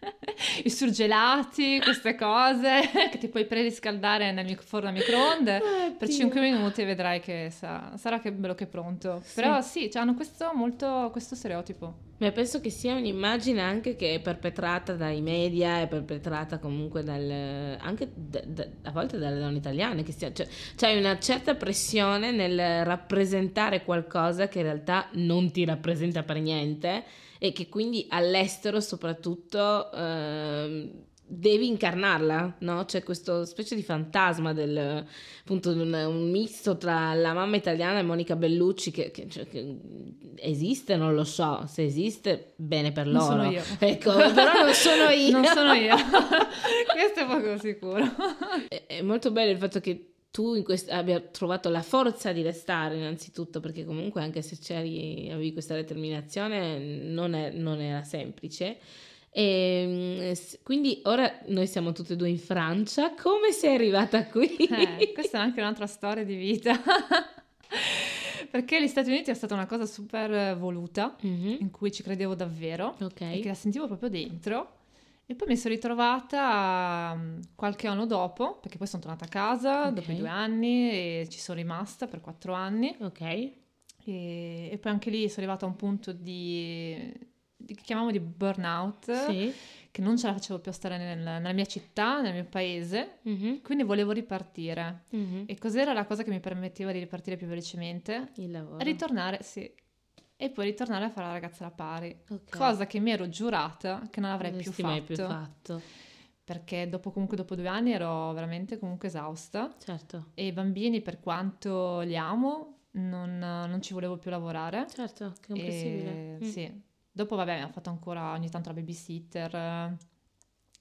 i surgelati, queste cose che ti puoi preriscaldare nel mic- forno a microonde per 5 minuti e vedrai che sa- sarà che bello che pronto. Sì. Però sì, cioè, hanno questo, molto, questo stereotipo. Ma penso che sia un'immagine anche che è perpetrata dai media, è perpetrata comunque dal, anche da- da- a volte dalle donne italiane, che sia, cioè, c'è una certa pressione nel rappresentare qualcosa che in realtà non ti rappresenta per niente e che quindi all'estero soprattutto ehm, devi incarnarla, no? C'è questo specie di fantasma del appunto un, un misto tra la mamma italiana e Monica Bellucci che, che- cioè, che esiste, non lo so, se esiste bene per Non loro. sono io. Ecco, però non sono io. Non sono io. Questo è poco sicuro. È, è molto bello il fatto che tu in quest- abbia trovato la forza di restare innanzitutto, perché comunque anche se c'eri, avevi questa determinazione non, è- non era semplice. E, s- quindi ora noi siamo tutte e due in Francia. Come sei arrivata qui? Eh, questa è anche un'altra storia di vita. Perché gli Stati Uniti è stata una cosa super voluta, Mhm, in cui ci credevo davvero Ok. e che la sentivo proprio dentro. E poi mi sono ritrovata mm, qualche anno dopo, perché poi sono tornata a casa Ok. dopo i due anni e ci sono rimasta per quattro anni. Ok. E, e poi anche lì sono arrivata a un punto di, di che chiamiamo di burnout, Sì. che non ce la facevo più a stare nel- nella mia città, nel mio paese, Mhm, quindi volevo ripartire. mhm. E cos'era la cosa che mi permetteva di ripartire più velocemente? Il lavoro. Ritornare, sì. E poi ritornare a fare la ragazza alla pari. Ok. Cosa che mi ero giurata che non avrei Non più fatto. mai più fatto. Perché dopo, comunque dopo due anni ero veramente comunque esausta. Certo. E i bambini, per quanto li amo, non, non ci volevo più lavorare. Certo, che comprensibile. E, Mm. Sì. Dopo, vabbè, mi ha fatto ancora ogni tanto la babysitter.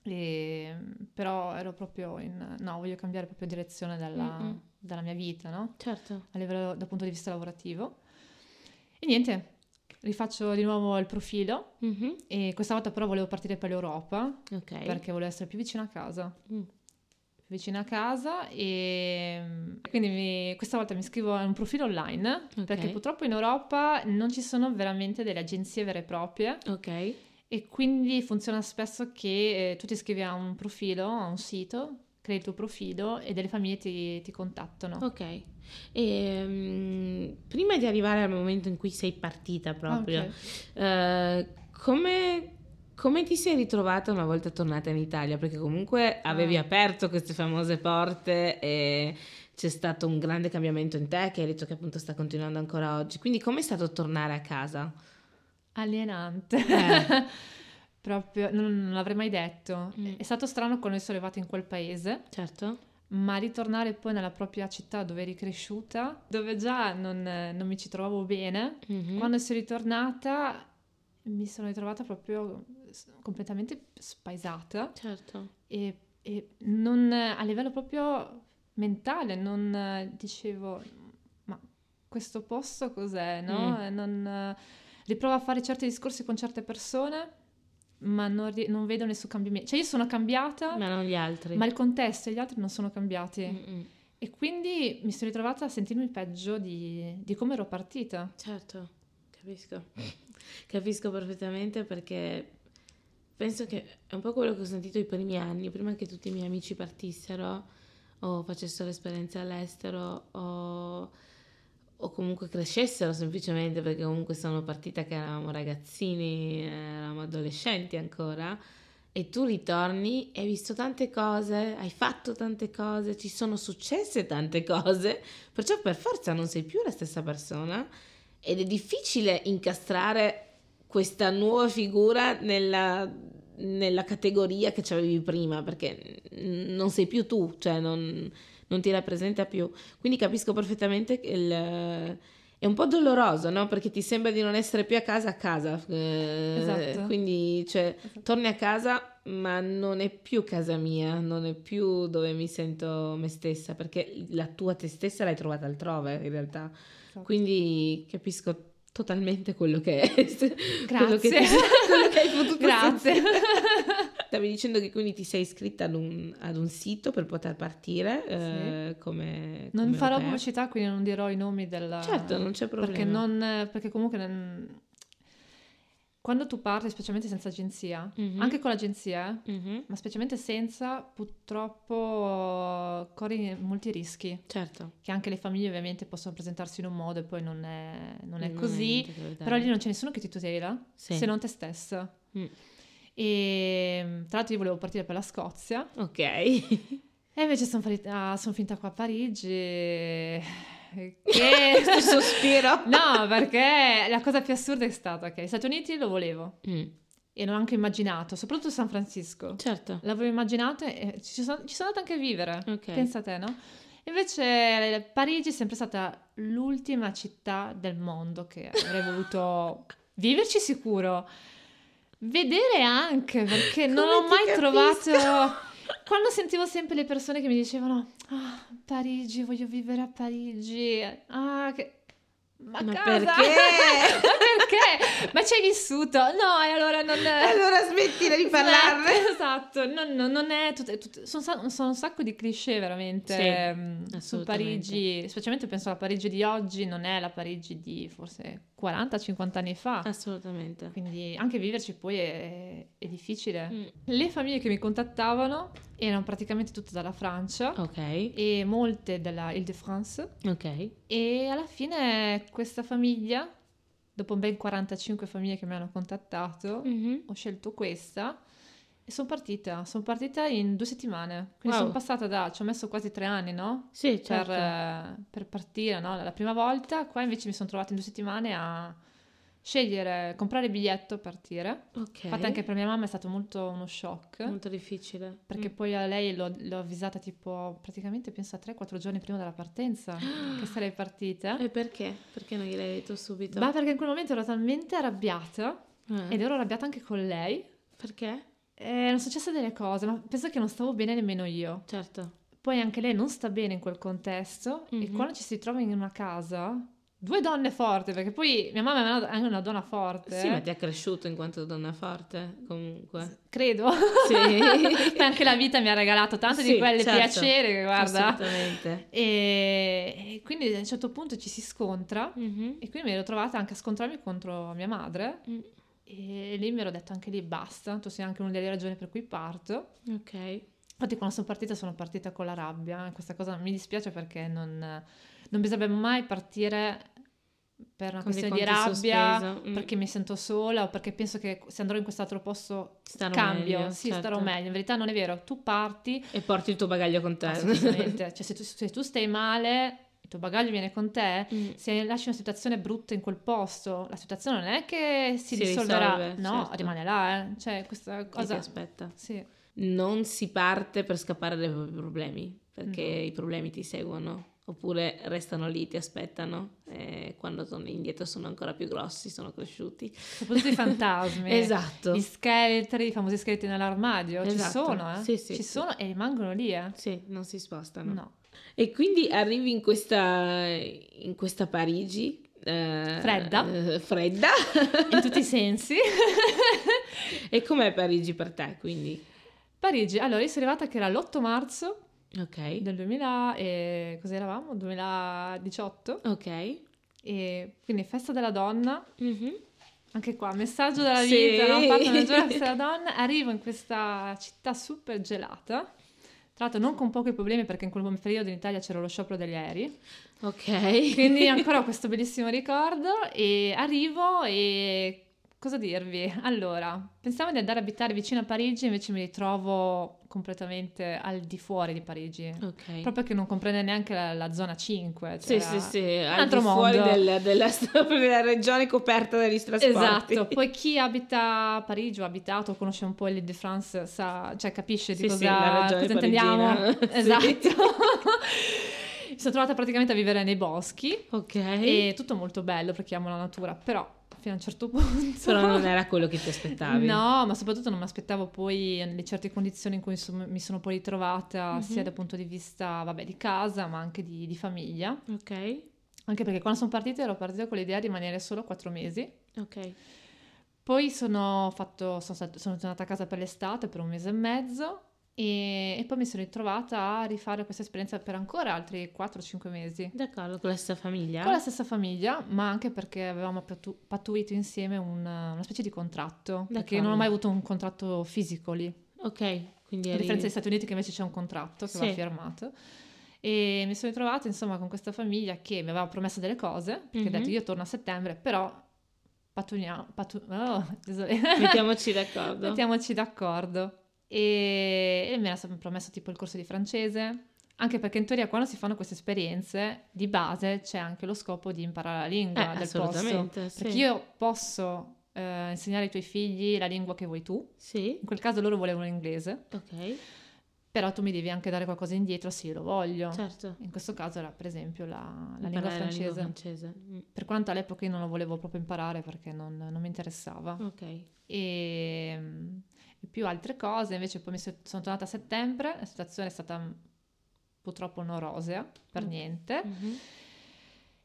e- però ero proprio in... No, voglio cambiare proprio direzione della, Mm-mm. della mia vita, no? Certo. A livello dal punto di vista lavorativo. E niente, rifaccio di nuovo il profilo. Mhm, E questa volta però volevo partire per l'Europa Ok. perché volevo essere più vicino a casa. Mm. Più vicino a casa e quindi mi- questa volta mi iscrivo a un profilo online Ok. perché purtroppo in Europa non ci sono veramente delle agenzie vere e proprie Ok. e quindi funziona spesso che eh, tu ti iscrivi a un profilo, a un sito, crei il tuo profilo e delle famiglie ti, ti contattano. Ok. Ehm, prima di arrivare al momento in cui sei partita proprio, Ok. eh, come, come ti sei ritrovata una volta tornata in Italia? Perché comunque avevi Ah. aperto queste famose porte e c'è stato un grande cambiamento in te che hai detto che appunto sta continuando ancora oggi. Quindi com'è stato tornare a casa? Alienante. Eh. Proprio, non, non l'avrei mai detto. Mm. È stato strano quando sono arrivata in quel paese, Certo. ma ritornare poi nella propria città dove eri cresciuta, dove già non, non mi ci trovavo bene, Mhm. quando sono ritornata mi sono ritrovata proprio completamente spaesata Certo. e, e non, a livello proprio mentale non dicevo ma questo posto cos'è, no? Mm. Non, riprovo a fare certi discorsi con certe persone ma non, non vedo nessun cambiamento. Cioè io sono cambiata, Ma non gli altri. ma il contesto e gli altri non sono cambiati. Mm-mm. E quindi mi sono ritrovata a sentirmi peggio di, di come ero partita. Certo, capisco. Capisco perfettamente perché penso che è un po' quello che ho sentito i primi anni, prima che tutti i miei amici partissero o facessero esperienze all'estero o comunque crescessero semplicemente perché comunque sono partita che eravamo ragazzini, eravamo adolescenti ancora. E tu ritorni e hai visto tante cose, hai fatto tante cose, ci sono successe tante cose, perciò per forza non sei più la stessa persona ed è difficile incastrare questa nuova figura nella, nella categoria che avevi prima, perché non sei più tu, cioè non, non ti rappresenta più. Quindi capisco perfettamente che il- è un po' doloroso, no? Perché ti sembra di non essere più a casa a casa. eh, Esatto. Quindi, cioè, torni a casa, ma non è più casa mia, non è più dove mi sento me stessa, perché la tua te stessa l'hai trovata altrove, in realtà. Esatto. Quindi capisco totalmente quello che è. quello che, Grazie. ti- quello che hai potuto Grazie. sentire. Stavi dicendo che quindi ti sei iscritta ad un, ad un sito per poter partire eh, come, Non come farò pubblicità, quindi non dirò i nomi del... Certo, non c'è problema. Perché, non, perché comunque non- quando tu parti, specialmente senza agenzia, Mhm. anche con l'agenzia, Mhm, ma specialmente senza, purtroppo corri molti rischi. Certo. Che anche le famiglie ovviamente possono presentarsi in un modo e poi non è, non è così. Però lì non c'è nessuno che ti tutela Sì. se non te stessa. Mm. E tra l'altro io volevo partire per la Scozia Ok. e invece sono, farita- sono finita qua a Parigi. e- Che... Sospiro. No, perché la cosa più assurda è stata che gli Stati Uniti lo volevo Mm, e l'ho anche immaginato, soprattutto San Francisco. Certo. L'avevo immaginato e ci sono, ci sono andata anche a vivere. Ok. Pensa a te, no? Invece Parigi è sempre stata l'ultima città del mondo che avrei voluto viverci sicuro. Vedere anche, perché non Come ho ti mai capisco. trovato... Quando sentivo sempre le persone che mi dicevano, ah, Parigi, voglio vivere a Parigi, ah, che... Ma, Ma perché? Ma perché? Ma ci hai vissuto? No, e allora non... Allora smettila di parlarne. Smetti, Esatto, non, non- non è tutto, è tutto- sono, sono un sacco di cliché veramente Sì, ehm, su. Parigi, specialmente penso alla Parigi di oggi, non è la Parigi di forse 40-50 anni fa. Assolutamente. Quindi anche viverci poi è, è difficile. Mm, Le famiglie che mi contattavano erano praticamente tutte dalla Francia Ok. e molte della Ile-de-France Ok. e alla fine questa famiglia, dopo ben 45 famiglie che mi hanno contattato, Mhm. ho scelto questa e sono partita. Sono partita in due settimane. Quindi Wow. sono passata da. ci ho messo quasi tre anni, no? Sì, Per, certo. eh, per partire, no? La prima volta. Qua invece mi sono trovata in due settimane a scegliere, comprare il biglietto, partire. Ok. Infatti, anche per mia mamma è stato molto uno shock. Molto difficile. Perché Mm. poi a lei l'ho, l'ho avvisata tipo praticamente penso a 3-4 giorni prima della partenza che sarei partita. E perché? Perché non gliel'hai detto subito? Ma perché in quel momento ero talmente arrabbiata Eh, ed ero arrabbiata anche con lei. Perché? Eh, erano successe delle cose, ma penso che non stavo bene nemmeno io. Certo. Poi anche lei non sta bene in quel contesto e Mhm. quando ci si trova in una casa, due donne forti, perché poi mia mamma è una- anche una donna forte. Sì, ma ti ha cresciuto in quanto donna forte, comunque. Credo. Sì. anche la vita mi ha regalato tanto Sì, di quelle certo. piacere guarda. Assolutamente. E, e quindi a un certo punto ci si scontra Mhm. e quindi mi ero trovata anche a scontrarmi contro mia madre Mm, e lì mi ero detto anche lì basta, tu sei anche una delle ragioni per cui parto. Ok. Infatti quando sono partita sono partita con la rabbia, e questa cosa mi dispiace perché non, non bisognerebbe mai partire per una Con questione di rabbia, mm. perché mi sento sola o perché penso che se andrò in quest'altro posto Starò cambio, meglio, sì certo. starò meglio, in verità non è vero, tu parti E porti il tuo bagaglio con te. assolutamente, cioè se tu, se tu stai male, il tuo bagaglio viene con te, Mm. se lasci una situazione brutta in quel posto, la situazione non è che si, Si risolverà, risolve, no, certo. rimane là, eh. cioè questa E ti cosa... aspetta. Sì. Non si parte per scappare dai propri problemi, perché No. i problemi ti seguono. Oppure restano lì, ti aspettano e quando torni indietro sono ancora più grossi, sono cresciuti. Soprattutto i fantasmi. esatto. Gli scheletri, i famosi scheletri nell'armadio, Esatto. ci sono, eh? Sì, sì, ci sì. sono e rimangono lì, eh? Sì, non si spostano. No. E quindi arrivi in questa, in questa Parigi. eh, Fredda. eh, fredda. In tutti i sensi. e com'è Parigi per te, quindi? Parigi, allora io sono arrivata che era l'8 marzo Ok. del 2000 e cos'è eravamo? 2018 Ok. e quindi festa della donna Mhm. anche qua messaggio della Sì. vita no? una giornata festa della donna arrivo in questa città super gelata tra l'altro non con pochi problemi perché in quel periodo in Italia c'era lo sciopero degli aerei Ok. quindi ancora ho questo bellissimo ricordo e arrivo e cosa dirvi? Allora, pensavo di andare a abitare vicino a Parigi, invece mi ritrovo completamente al di fuori di Parigi. Ok. Proprio che non comprende neanche la, la zona 5. Sì, cioè- sì, sì, al altro di fuori del- della, della regione coperta dagli trasporti. Esatto, poi chi abita a Parigi o ha abitato, conosce un po' l'Île de France, sa, cioè capisce di Sì, sì, cosa, regione cosa intendiamo. Esatto. Sì. Mi sono trovata praticamente a vivere nei boschi Ok. e tutto molto bello perché amo la natura, però fino a un certo punto... Però non era quello che ti aspettavi. No, ma soprattutto non mi aspettavo poi le certe condizioni in cui so- mi sono poi ritrovata, Mhm. sia dal punto di vista, vabbè, di casa, ma anche di, di famiglia. Ok. Anche perché quando sono partita ero partita con l'idea di rimanere solo quattro mesi. Ok. Poi sono, fatto, sono, sono tornata a casa per l'estate per un mese e mezzo e, e poi mi sono ritrovata a rifare questa esperienza per ancora altri 4-5 mesi. D'accordo, con la stessa famiglia? Con la stessa famiglia, ma anche perché avevamo pattu- pattuito insieme un- una specie di contratto, perché D'accordo. non ho mai avuto un contratto fisico lì, Ok, quindi a eri... differenza degli Stati Uniti che invece c'è un contratto che Sì. va firmato. E mi sono ritrovata insomma con questa famiglia che mi aveva promesso delle cose, perché Mhm. ha detto io torno a settembre, però pattuniamo, pattu- oh. Mettiamoci d'accordo. Mettiamoci d'accordo. E, e mi era sempre promesso tipo il corso di francese, anche perché in teoria quando si fanno queste esperienze di base c'è anche lo scopo di imparare la lingua Eh, del posto. sì. Perché io posso eh, insegnare ai tuoi figli la lingua che vuoi tu, Sì, in quel caso loro volevano l'inglese, ok, però tu mi devi anche dare qualcosa indietro se io lo voglio. certo. In questo caso era per esempio la, la lingua francese, francese. Mm, per quanto all'epoca io non lo volevo proprio imparare perché non, non mi interessava. Ok, e, e più altre cose. Invece poi mi so- sono tornata a settembre, la situazione è stata purtroppo non rosea, per Mm. niente. Mhm.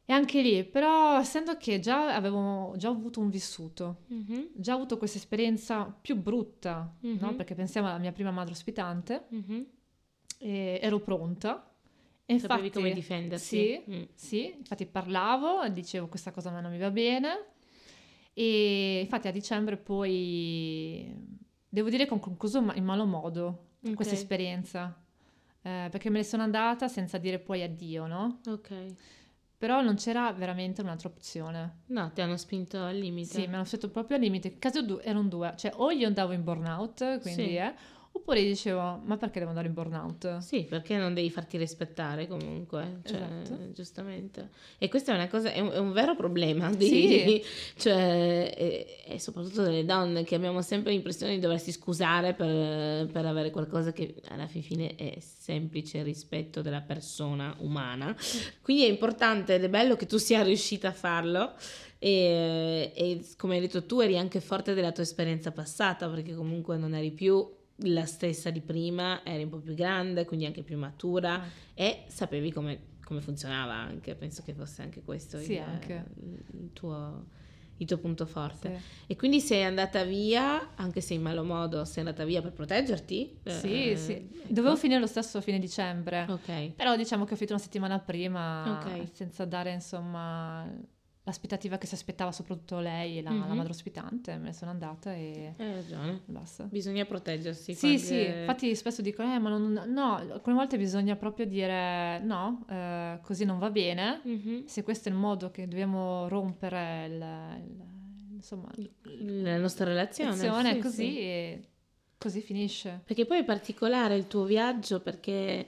E anche lì, però, essendo che già avevo già avuto un vissuto, Mhm. già avuto questa esperienza più brutta, no? Mhm. Perché pensiamo alla mia prima madre ospitante, Mhm. e ero pronta. E Sapevi infatti, come difenderti? Sì, Mm. sì, infatti parlavo, dicevo questa cosa a me non mi va bene e infatti a dicembre poi devo dire che ho concluso in malo modo Ok. questa esperienza eh, perché me ne sono andata senza dire poi addio, no? Ok. Però non c'era veramente un'altra opzione. No, ti hanno spinto al limite. Sì, mi hanno fatto proprio al limite. Caso due, erano due, cioè o io andavo in burnout, quindi Sì. eh, oppure dicevo ma perché devo andare in burnout? Sì, perché non devi farti rispettare comunque, cioè, Esatto. giustamente. E questo è una cosa, è un, è un vero problema, di, Sì. cioè, e, e soprattutto delle donne che abbiamo sempre l'impressione di doversi scusare per, per avere qualcosa che alla fin fine è semplice rispetto della persona umana. Quindi è importante ed è bello che tu sia riuscita a farlo. E, e come hai detto tu eri anche forte della tua esperienza passata perché comunque non eri più la stessa di prima, eri un po' più grande, quindi anche più matura e sapevi come, come funzionava anche, penso che fosse anche questo Sì, il, anche. il tuo, il tuo punto forte. Sì. E quindi sei andata via, anche se in malo modo, sei andata via per proteggerti? Sì, Eh, sì. ecco. Dovevo finire lo stesso a fine dicembre. Ok, Però diciamo che ho finito una settimana prima, Ok. senza dare insomma l'aspettativa che si aspettava soprattutto lei e la, la Mhm. madre ospitante. Me ne sono andata e hai ragione. basta. Bisogna proteggersi. Sì, quando- sì, infatti spesso dicono, eh, ma non, no, alcune volte bisogna proprio dire no, eh, così non va bene. Mhm. Se questo è il modo che dobbiamo rompere il, il- insomma, La nostra relazione. l'azione, sì, così sì. così finisce. Perché poi è particolare il tuo viaggio perché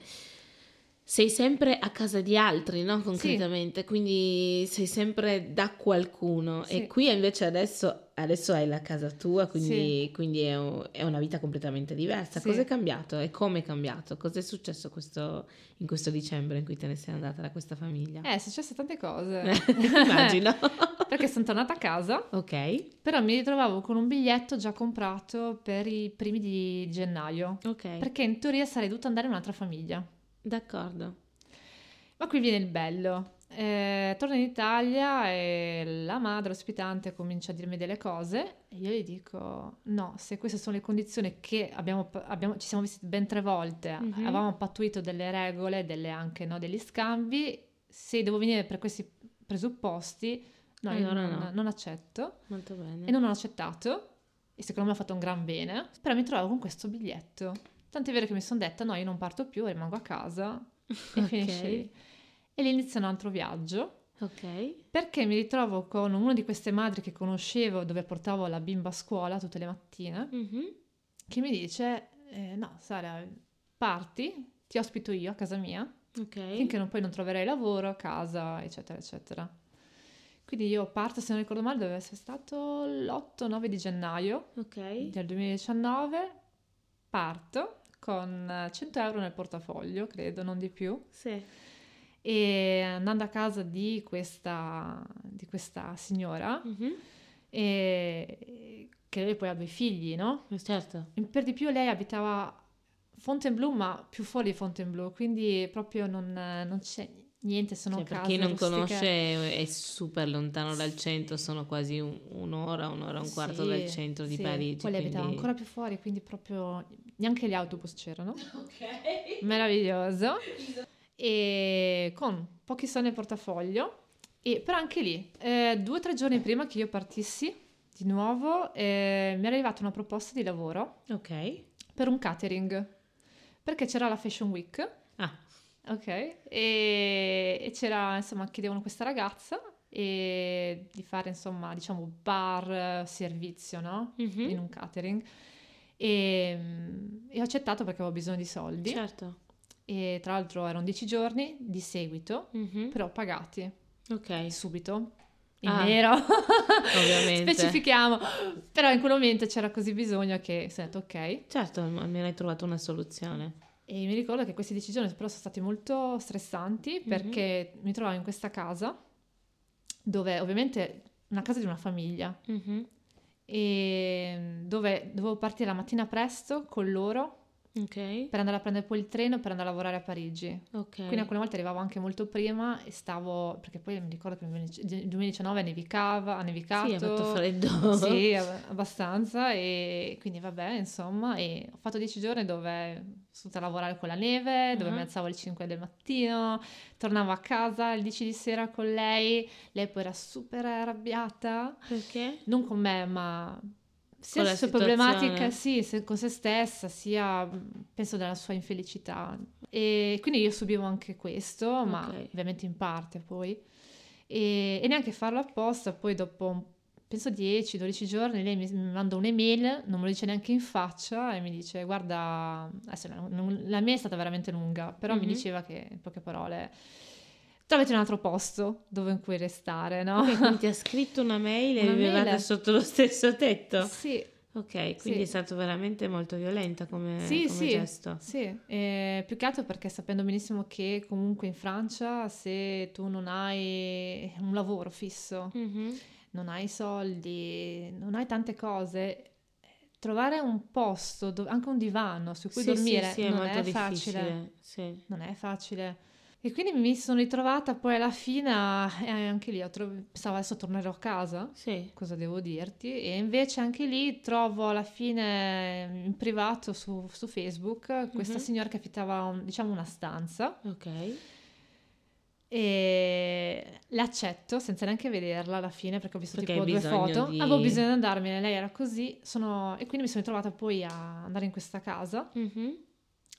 sei sempre a casa di altri, no? Concretamente, quindi sei sempre da qualcuno Sì. e qui invece adesso adesso hai la casa tua, quindi, sì. quindi è, un, è, una vita completamente diversa. Sì. Cosa è cambiato e come è cambiato? Cosa è successo questo, in questo dicembre in cui te ne sei andata da questa famiglia? Eh, è successo tante cose. Immagino. Perché sono tornata a casa. Ok. Però mi ritrovavo con un biglietto già comprato per i primi di gennaio. Ok. Perché in teoria sarei dovuta andare in un'altra famiglia. D'accordo. Ma qui viene il bello. Eh, torno in Italia e la madre ospitante comincia a dirmi delle cose e io gli dico no, se queste sono le condizioni che abbiamo, abbiamo ci siamo visti ben tre volte, mm-hmm. avevamo pattuito delle regole, delle anche no, degli scambi, se devo venire per questi presupposti, no, allora non, no. non accetto. Molto bene. E non ho accettato e secondo me ha fatto un gran bene, però mi trovo con questo biglietto. Tant'è vero che mi sono detta no, io non parto più, rimango a casa e okay. finisce lì e lì inizia un altro viaggio. Ok. Perché mi ritrovo con una di queste madri che conoscevo dove portavo la bimba a scuola tutte le mattine, mm-hmm. che mi dice, eh, no Sara, parti, ti ospito io a casa mia, okay. finché non, poi non troverai lavoro a casa, eccetera, eccetera. Quindi io parto, se non ricordo male, deve essere stato l'8-9 di gennaio okay. del 2019, parto con 100 euro nel portafoglio, credo, non di più. Sì e andando a casa di questa, di questa signora, mm-hmm. e, che lei poi ha due figli, no? Eh, certo. Per di più lei abitava Fontainebleau, ma più fuori di Fontainebleau, quindi proprio non, non c'è niente, sono cioè, Per chi non rustiche. conosce è super lontano dal centro, sono quasi un, un'ora, un'ora e un quarto sì, dal centro di sì. Parigi. Poi lei abitava ancora più fuori, quindi proprio neanche gli autobus c'erano. Ok. Meraviglioso e con pochi soldi nel portafoglio. E, però anche lì, eh, due o tre giorni prima che io partissi di nuovo, eh, mi è arrivata una proposta di lavoro Ok. per un catering, perché c'era la Fashion Week. Ok, e, e c'era, insomma, chiedevano questa ragazza e di fare, insomma, diciamo, bar servizio, no? Mm-hmm. In un catering. E, e ho accettato perché avevo bisogno di soldi. Certo e tra l'altro erano 10 giorni di seguito, mm-hmm. però pagati. Ok. Subito. In ah, nero. ovviamente. Specifichiamo. Però in quel momento c'era così bisogno che ho detto ok. Certo, almeno hai trovato una soluzione. E mi ricordo che questi 10 giorni però sono stati molto stressanti mm-hmm. perché mi trovavo in questa casa dove ovviamente una casa di una famiglia mm-hmm. e dove dovevo partire la mattina presto con loro Okay. per andare a prendere poi il treno per andare a lavorare a Parigi. Okay. Quindi alcune volte arrivavo anche molto prima e stavo, perché poi mi ricordo che nel 2019 nevicava, ha nevicato. Sì, ha fatto freddo. Sì, abbastanza e quindi vabbè, insomma, e ho fatto dieci giorni dove sono andata a lavorare con la neve, dove uh-huh. mi alzavo alle 5 del mattino, tornavo a casa alle 10 di sera con lei, lei poi era super arrabbiata. Perché? Non con me, ma sia la sua problematica sì, con se stessa, sia penso della sua infelicità. E quindi io subivo anche questo, okay. ma ovviamente in parte poi. E, e, neanche farlo apposta, poi dopo penso 10-12 giorni lei mi, mi, manda un'email, non me lo dice neanche in faccia e mi dice guarda, non, la mia è stata veramente lunga, però mm-hmm. mi diceva che in poche parole trovate un altro posto dove in cui restare, no? Ok, quindi ti ha scritto una mail e vivevate sotto lo stesso tetto? Sì. Ok, quindi sì. è stato veramente molto violenta come, sì, come sì, gesto. Sì, eh, più che altro perché sapendo benissimo che comunque in Francia se tu non hai un lavoro fisso, mm-hmm. non hai soldi, non hai tante cose, trovare un posto, dove, anche un divano su cui sì, dormire sì, non è, è facile. Non è facile. E quindi mi sono ritrovata poi alla fine, e anche lì, tro- pensavo adesso tornerò a casa, sì. cosa devo dirti, e invece anche lì trovo alla fine in privato su, su Facebook questa mm-hmm. signora che affittava un, diciamo una stanza. Ok. E l'accetto senza neanche vederla alla fine perché ho visto perché tipo due foto. Di... Avevo bisogno di andarmene, lei era così, sono... e quindi mi sono ritrovata poi a andare in questa casa. Mm-hmm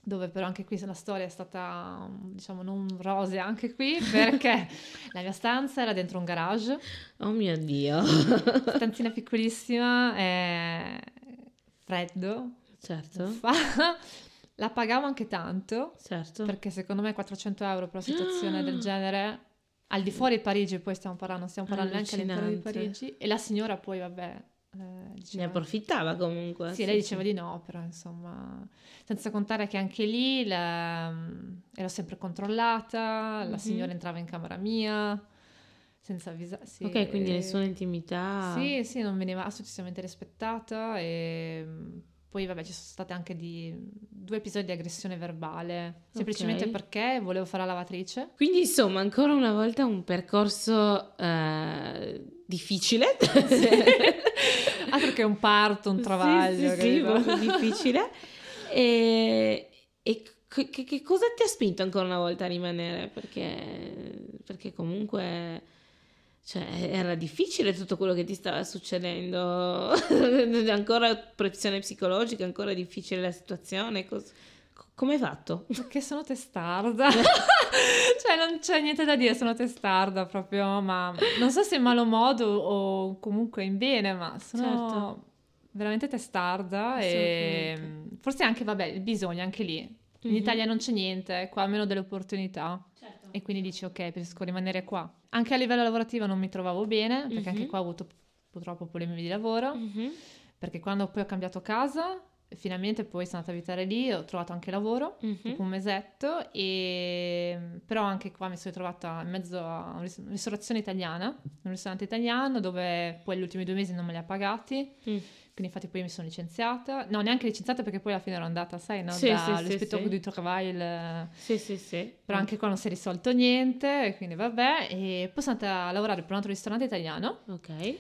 dove però anche qui la storia è stata, diciamo, non rosea anche qui, perché la mia stanza era dentro un garage. Oh mio Dio! Stanzina piccolissima, è freddo. Certo. La pagavo anche tanto, certo. perché secondo me 400 euro per una situazione del genere, al di fuori di Parigi poi stiamo parlando, non stiamo parlando neanche all'interno di Parigi, e la signora poi, vabbè, eh, diceva... Ne approfittava comunque. Sì, sì lei diceva sì. di no, però insomma, senza contare che anche lì la... ero sempre controllata, mm-hmm. la signora entrava in camera mia senza avvisare. Sì. Ok, quindi nessuna intimità. Sì, sì, non veniva assolutamente rispettata e poi vabbè ci sono state anche di, due episodi di aggressione verbale, semplicemente okay. perché volevo fare la lavatrice. Quindi insomma ancora una volta un percorso eh, difficile. Sì. Altro che un parto, un travaglio. Sì, sì, sì molto difficile. E, e che, che, cosa ti ha spinto ancora una volta a rimanere? Perché, perché comunque cioè, era difficile tutto quello che ti stava succedendo, ancora pressione psicologica, ancora difficile la situazione. Cos- come hai fatto? Perché sono testarda. cioè, non c'è niente da dire, sono testarda proprio, ma non so se in malo modo o comunque in bene, ma sono certo. veramente testarda e forse anche, vabbè, il bisogno anche lì. In mm-hmm. Italia non c'è niente, qua almeno delle opportunità. E quindi dici, ok, preferisco rimanere qua. Anche a livello lavorativo non mi trovavo bene, perché mm-hmm. anche qua ho avuto purtroppo problemi di lavoro, mm-hmm. perché quando poi ho cambiato casa, finalmente poi sono andata a abitare lì, ho trovato anche lavoro, mm-hmm. dopo un mesetto, e... però anche qua mi sono trovata in mezzo a una ristorazione italiana, un ristorante italiano dove poi gli ultimi due mesi non me li ha pagati. Mm quindi infatti poi mi sono licenziata, no neanche licenziata perché poi alla fine ero andata, sai, no? Sì, dall'ispettore sì, di Travail. Sì, sì, sì. Però anche qua non si è risolto niente, quindi vabbè. E poi sono andata a lavorare per un altro ristorante italiano. Ok.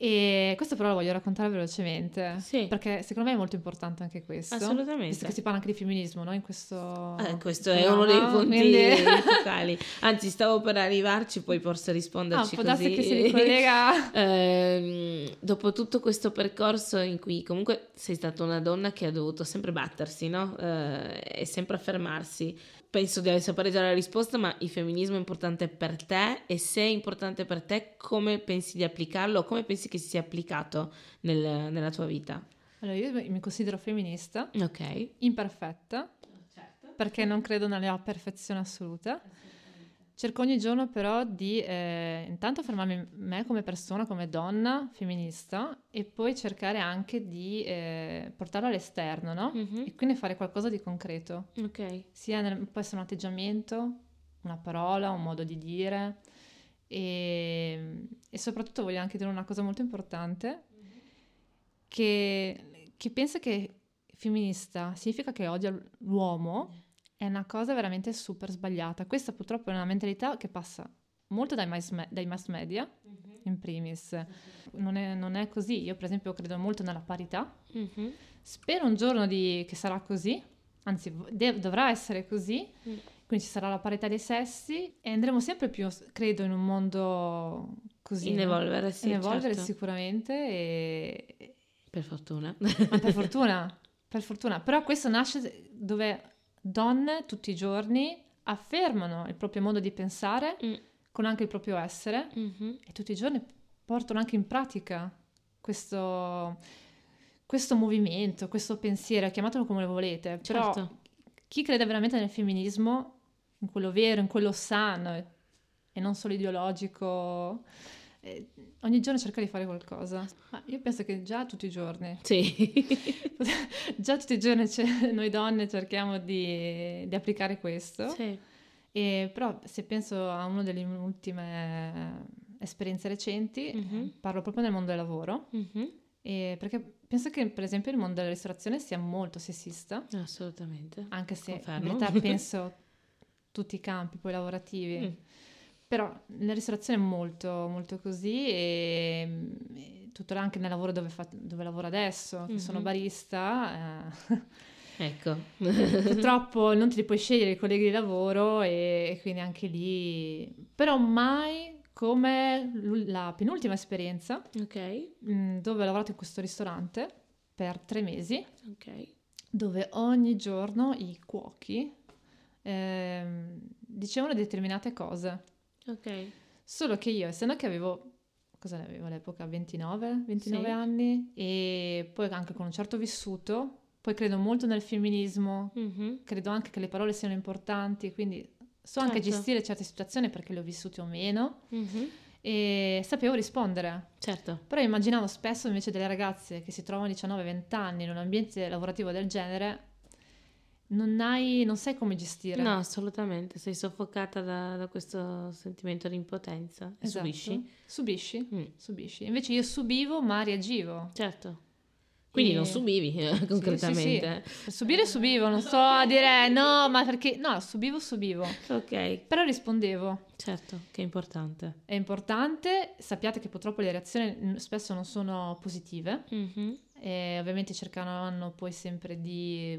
E questo però lo voglio raccontare velocemente, sì. perché secondo me è molto importante anche questo. Assolutamente. Visto che si parla anche di femminismo, no? In questo... Eh, questo è uno dei punti quindi... focali. Anzi, stavo per arrivarci, poi forse risponderci ah, può così. che si ricollega... eh, dopo tutto questo percorso in cui comunque sei stata una donna che ha dovuto sempre battersi, no? Eh, e sempre affermarsi penso di sapere già la risposta, ma il femminismo è importante per te e se è importante per te, come pensi di applicarlo? Come pensi che si sia applicato nel, nella tua vita? Allora, io mi considero femminista, ok, imperfetta, certo. perché non credo nella perfezione assoluta. Cerco ogni giorno però di eh, intanto fermarmi me come persona, come donna femminista e poi cercare anche di eh, portarlo all'esterno, no? Mm-hmm. E quindi fare qualcosa di concreto. Ok. Sia nel, può essere un atteggiamento, una parola, un modo di dire e, e soprattutto voglio anche dire una cosa molto importante mm-hmm. che, che pensa che femminista significa che odia l'uomo è una cosa veramente super sbagliata. Questa purtroppo è una mentalità che passa molto dai mass, me- dai mass media, mm-hmm. in primis. Mm-hmm. Non, è, non, è, così. Io, per esempio, credo molto nella parità. Mm-hmm. Spero un giorno di, che sarà così, anzi, de- dovrà essere così. Mm. Quindi ci sarà la parità dei sessi e andremo sempre più, credo, in un mondo così. In evolvere, sì. In evolvere certo. sicuramente. E... Per fortuna. Ma per fortuna, per fortuna. Però questo nasce dove donne tutti i giorni affermano il proprio modo di pensare mm. con anche il proprio essere mm-hmm. e tutti i giorni portano anche in pratica questo, questo movimento, questo pensiero, chiamatelo come lo volete, certo. però chi crede veramente nel femminismo, in quello vero, in quello sano e non solo ideologico, eh, ogni giorno cerca di fare qualcosa. Ma io penso che già tutti i giorni. Sì. già tutti i giorni noi donne cerchiamo di, di applicare questo. Sì. E, però se penso a una delle ultime esperienze recenti, mm-hmm. parlo proprio nel mondo del lavoro. Mm-hmm. perché penso che per esempio il mondo della ristorazione sia molto sessista. Assolutamente. Anche se Confermo. in realtà penso tutti i campi poi lavorativi. Mm però nella ristorazione è molto, molto così e, e tuttora anche nel lavoro dove, fa, dove lavoro adesso, mm-hmm. sono barista. Eh. Ecco. Purtroppo non te li puoi scegliere i colleghi di lavoro e, e quindi anche lì... Però mai come la penultima esperienza, okay. mh, mm, dove ho lavorato in questo ristorante per tre mesi, okay. dove ogni giorno i cuochi eh, dicevano determinate cose. Ok. Solo che io, essendo che avevo, cosa ne avevo all'epoca? 29, 29 sì. anni e poi anche con un certo vissuto, poi credo molto nel femminismo, mm-hmm. credo anche che le parole siano importanti, quindi so certo. anche gestire certe situazioni perché le ho vissute o meno. Mm-hmm. e sapevo rispondere. Certo. Però immaginavo spesso invece delle ragazze che si trovano a 19-20 anni in un ambiente lavorativo del genere, non, hai, non sai come gestire. No, assolutamente, sei soffocata da, da questo sentimento di impotenza. E Esatto. subisci? Subisci, Mm, subisci. Invece io subivo ma reagivo. certo. Quindi E- non subivi eh, concretamente. Subire subivo, non sto a dire no, ma perché... No, subivo, subivo. Ok, Però rispondevo. certo, che è importante. È importante, sappiate che purtroppo le reazioni mm, spesso non sono positive Mhm. e ovviamente cercheranno poi sempre di...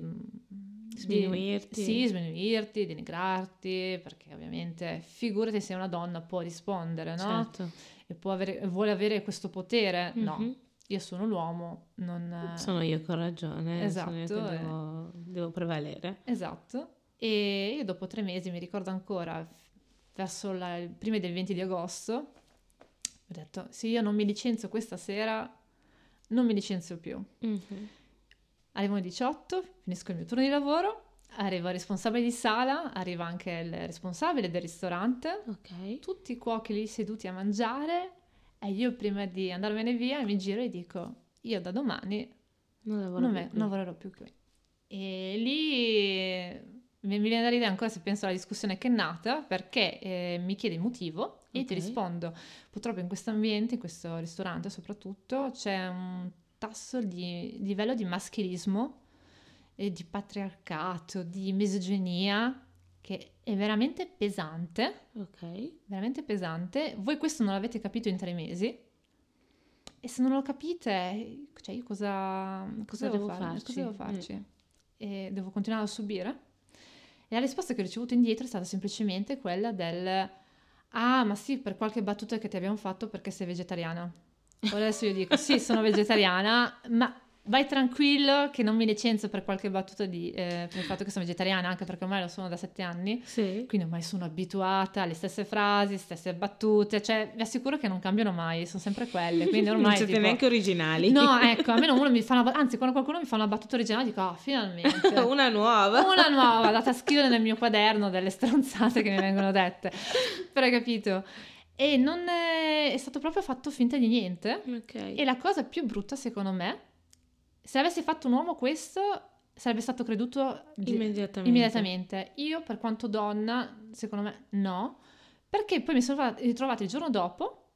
mm, di- Sminuirti. Sì, sminuirti, denigrarti, perché ovviamente figurati se una donna può rispondere, no? Certo. E può avere, vuole avere questo potere. No, Mhm. io sono l'uomo, non... Sono io con ragione, sono io che Esatto, eh. devo, devo prevalere. Esatto. E io dopo tre mesi, mi ricordo ancora, verso la, il prima del 20 di agosto, ho detto, se io non mi licenzio questa sera, non mi licenzio più. Mhm. Arrivo alle 18, finisco il mio turno di lavoro, arriva il responsabile di sala, arriva anche il responsabile del ristorante, Ok. tutti i cuochi lì seduti a mangiare e io prima di andarmene via mi giro e dico, io da domani Non lavoro non, più ve- qui. non lavorerò più qui. E lì mi, viene da ridere ancora se penso alla discussione che è nata perché eh, mi chiede il motivo e ti Ok. rispondo. Purtroppo in questo ambiente, in questo ristorante soprattutto, c'è un tasso di livello di maschilismo e di patriarcato, di misoginia che è veramente pesante Ok. veramente pesante. Voi questo non l'avete capito in tre mesi. E se non lo capite, cioè io cosa, cosa, devo fare? farci? Cosa devo Mm. farci? E devo continuare a subire? E la risposta che ho ricevuto indietro è stata semplicemente quella del Ah, ma sì, per qualche battuta che ti abbiamo fatto perché sei vegetariana. Adesso io dico, sì, sono vegetariana, ma vai tranquillo che non mi licenzio per qualche battuta di, eh, per il fatto che sono vegetariana, anche perché ormai lo sono da sette anni. Sì. Quindi ormai sono abituata alle stesse frasi, stesse battute, cioè vi assicuro che non cambiano mai, sono sempre quelle, quindi non ormai siete tipo- neanche originali. No, ecco, almeno uno mi fa una anzi quando qualcuno mi fa una battuta originale dico "Ah, finalmente". Una nuova. Una nuova, data a scrivere nel mio quaderno delle stronzate che mi vengono dette. Però hai capito? E non è, è stato proprio fatto finta di niente. Ok. E la cosa più brutta, secondo me, se avessi fatto un uomo questo, sarebbe stato creduto di- Immediatamente. immediatamente. Io, per quanto donna, secondo me no, perché poi mi sono ritrovata il giorno dopo,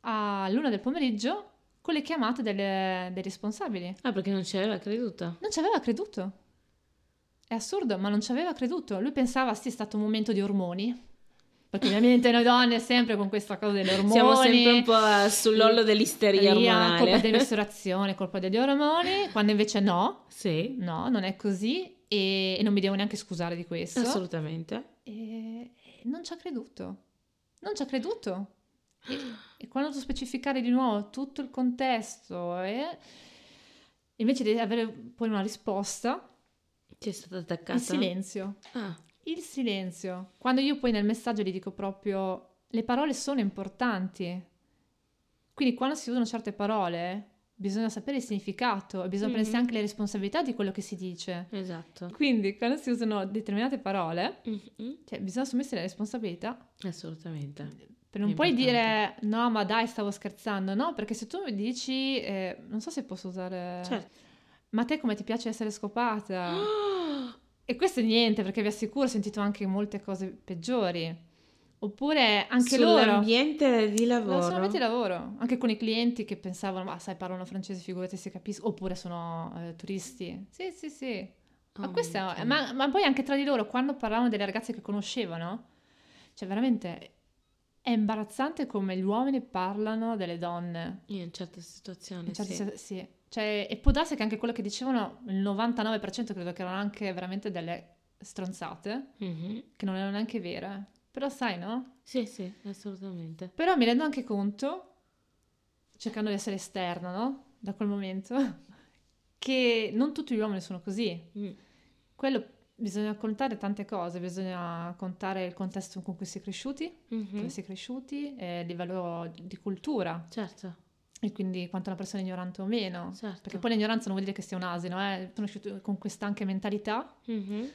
a luna del pomeriggio, con le chiamate delle- dei responsabili. Ah, perché non ci aveva creduto. Non ci aveva creduto. È assurdo, ma non ci aveva creduto. Lui pensava sia stato un momento di ormoni. Perché ovviamente noi donne sempre con questa cosa degli ormoni. Siamo sempre un po' sull'ollo dell'isteria ormonale. colpa dell'istruzione, colpa degli ormoni, quando invece no, Sì, no, non è così e, e non mi devo neanche scusare di questo. assolutamente. E, non ci ha creduto. Non ci ha creduto. E, e quando devo specificare di nuovo tutto il contesto, e, invece di avere poi una risposta, Ci è stata attaccata. il silenzio. Ah, Il silenzio. Quando io poi nel messaggio gli dico proprio le parole sono importanti. Quindi quando si usano certe parole bisogna sapere il significato e bisogna Mhm. prendersi anche le responsabilità di quello che si dice. esatto. Quindi quando si usano determinate parole, Mhm. cioè bisogna assumersi le responsabilità. Assolutamente. Per non puoi dire no, ma dai, stavo scherzando, no? Perché se tu mi dici, eh, non so se posso usare, Certo. ma a te come ti piace essere scopata? E questo è niente, perché vi assicuro, ho sentito anche molte cose peggiori. Oppure anche loro. Sull'ambiente di lavoro. Solamente lavoro, anche con i clienti che pensavano, ma sai, parlano francese, figurati se capisco, oppure sono eh, turisti. Sì, sì, sì. Ma, Oh è- Dio. ma, ma poi anche tra di loro, quando parlavano delle ragazze che conoscevano, cioè veramente è imbarazzante come gli uomini parlano delle donne. In certe situazioni, In certi sì. sì. Cioè, e può darsi che anche quello che dicevano, il 99% credo che erano anche veramente delle stronzate, Mhm. che non erano neanche vere. Però sai, no? Sì, sì, assolutamente. Però mi rendo anche conto, cercando di essere esterna, no? Da quel momento, che non tutti gli uomini sono così. Mm. Quello bisogna contare tante cose, bisogna contare il contesto con cui si è cresciuti, Mhm. come si è cresciuti, eh, il livello di cultura Certo, e quindi quanto una persona ignorante o meno. certo. Perché poi l'ignoranza non vuol dire che sia un asino, eh? sono cresciuti con questa anche mentalità Mhm.